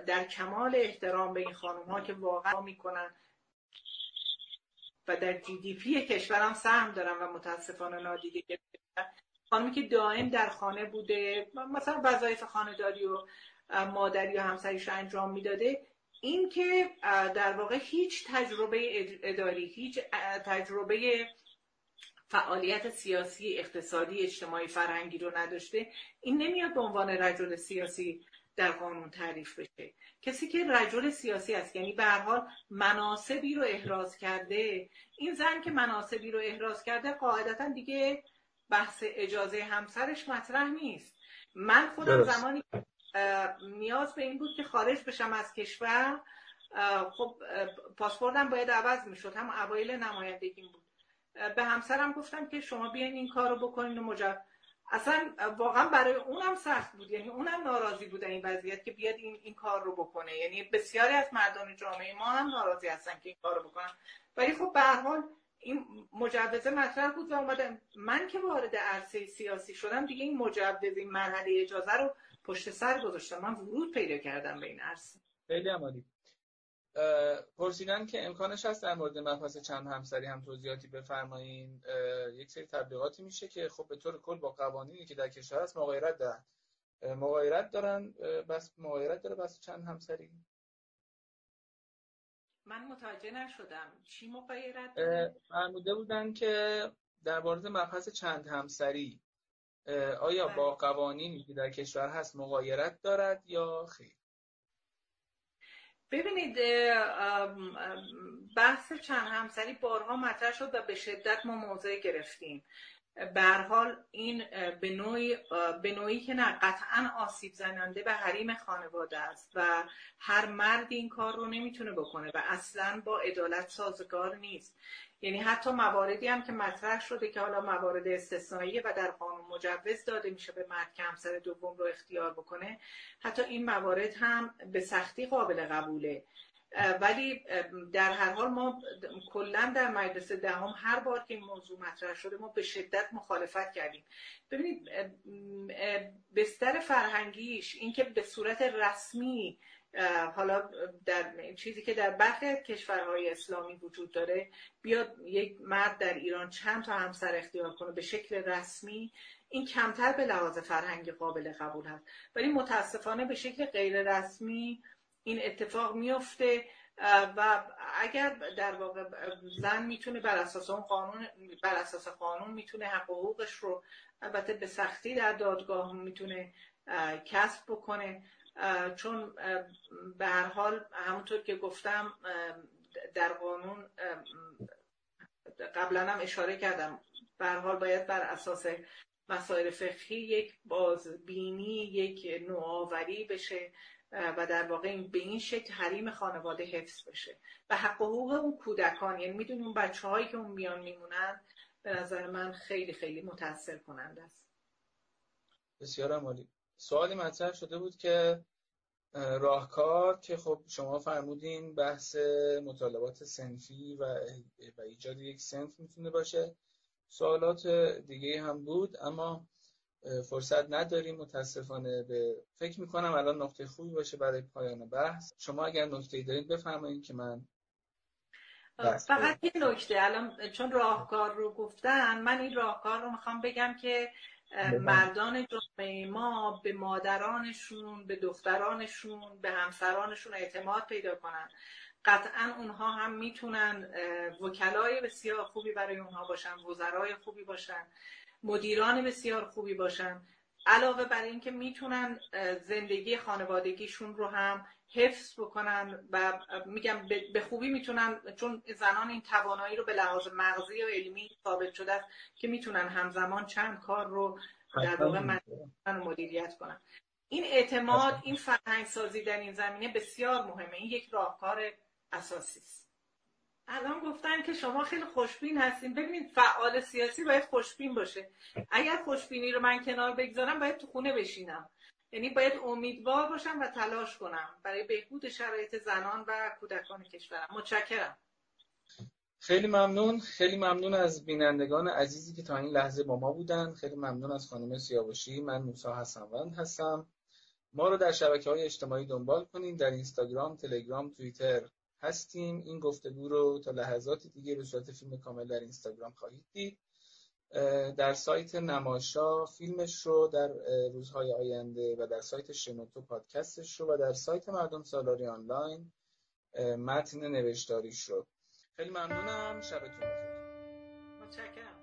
در کمال احترام به این خانم ها که واقعا می‌کنن. و در جی دی پی کشورم سهم دارم و متاسفانه نادیده گرفتن خانمی که دائم در خانه بوده مثلا وظایف خانهداری و مادری و همسریش رو انجام می‌داده این که در واقع هیچ تجربه اداری هیچ تجربه فعالیت سیاسی اقتصادی اجتماعی فرهنگی رو نداشته این نمیاد به عنوان رجل سیاسی در قانون تعریف بشه. کسی که رجل سیاسی است یعنی به حال مناسبی رو احراز کرده این زن که مناسبی رو احراز کرده قاعدتا دیگه بحث اجازه همسرش مطرح نیست. من خودم زمانی نیاز به این بود که خارج بشم از کشور. خب پاسپورتم باید عوض می‌شد. هم اوایل نمایندگیم بود. به همسرم گفتم که شما بیاین این کار رو بکنین و مجرد اصلا واقعا برای اونم سخت بود. یعنی اونم ناراضی بود این وضعیت که بیاد این, این کار رو بکنه. یعنی بسیاری از مردان جامعه ما هم ناراضی هستن که این کار رو بکنن. ولی خب به هر حال این مجوزه مطرح بود و اومدم من که وارد عرصه سیاسی شدم دیگه این مجوز این مرحله اجازه رو پشت سر گذاشتم. من ورود پیدا کردم به این عرصه. خیلی عمالی. پرسیدن که امکانش هست در مورد مبحث چند همسری هم توضیحاتی بفرمایین. یک سری تبلیغاتی میشه که خب به طور کل با قوانینی که در کشور هست مغایرت دارن. مغایرت دارن بس مغایرت داره بس چند همسری؟ من متوجه نشدم. چی مغایرت فرموده بودن که در مورد مبحث چند همسری آیا با بله. قوانینی که در کشور هست مغایرت دارد یا خیر؟ ببینید بحث چند همسری بارها مطرح شد و به شدت ما موضع گرفتیم. حال این به نوعی, به نوعی که نه قطعا آسیب زننده به حریم خانواده است و هر مرد این کار رو نمی‌تونه بکنه و اصلا با عدالت سازگار نیست. یعنی حتی مواردی هم که مطرح شده که حالا موارد استثنایی و در قانون مجوز داده میشه به مرد که همسر دوم رو اختیار بکنه حتی این موارد هم به سختی قابل قبوله. ولی در هر حال ما کلا در مجلس دهم هر بار که این موضوع مطرح شده ما به شدت مخالفت کردیم. ببینید بستر فرهنگیش اینکه به صورت رسمی حالا در چیزی که در برخی کشورهای اسلامی وجود داره بیاد یک مرد در ایران چند تا همسر اختیار کنه به شکل رسمی این کمتر به لحاظ فرهنگی قابل قبول هست. ولی متاسفانه به شکل غیر رسمی این اتفاق میفته و اگر در واقع زن می‌تونه بر اساس اون قانون بر اساس قانون می‌تونه حق و حقوقش رو البته به سختی در دادگاه می‌تونه کسب بکنه. چون به هر حال همونطور که گفتم در قانون قبلا هم اشاره کردم به هر حال باید بر اساس مسائل فقهی یک بازبینی یک نوآوری بشه. و در واقع این به این شکل حریم خانواده حفظ بشه. و حق و حقوق اون کودکان یعنی می‌دونیم اون بچه هایی که اون میان میمونن به نظر من خیلی خیلی متاثر کننده است. بسیار عالی. سوالی مطرح شده بود که راهکار که خب شما فرمودین بحث مطالبات سنفی و, و ایجاد یک سنف می‌تونه باشه. سوالات دیگه هم بود اما فرصت نداریم متاسفانه به فکر می‌کنم الان نقطه خوبی باشه برای پایان بحث. شما اگر نکته دارید بفرمایید که من فقط یه نکته الان چون راهکار رو گفتن من این راهکار رو می‌خوام بگم که مردان جامعه ما به مادرانشون به دخترانشون به همسرانشون اعتماد پیدا کنن. قطعا اونها هم می‌تونن وکلای بسیار خوبی برای اونها باشن وزرای خوبی باشن. مدیران بسیار خوبی باشن. علاوه بر اینکه می‌تونن زندگی خانوادگیشون رو هم حفظ بکنن و میگم به خوبی می‌تونن چون زنان این توانایی رو به لحاظ مغزی و علمی ثابت شده است که می‌تونن همزمان چند کار رو در واقع من مدیریت کنن. این اعتماد این فرهنگ سازی در این زمینه بسیار مهمه. این یک راهکار اساسی است. الان گفتن که شما خیلی خوشبین هستین. ببینید فعال سیاسی باید خوشبین باشه. اگر خوشبینی رو من کنار بگذارم باید تو خونه بشینم. یعنی باید امیدوار باشم و تلاش کنم برای بهبود شرایط زنان و کودکان کشورم. متشکرم. خیلی ممنون. خیلی ممنون از بینندگان عزیزی که تا این لحظه با ما بودن. خیلی ممنون از خانم سیاوشی. من موسا حسنوند هستم. ما رو در شبکه های اجتماعی دنبال کنید در اینستاگرام تلگرام توییتر. هستیم. این گفتگو رو تا لحظات دیگه به صورت فیلم کامل در اینستاگرام خواهید دید. در سایت نماشا فیلمش رو در روزهای آینده و در سایت شنوتو پادکستش رو و در سایت مردم سالاری آنلاین متن نوشتاریش رو. خیلی ممنونم. شبتون بخیر. متشکرم.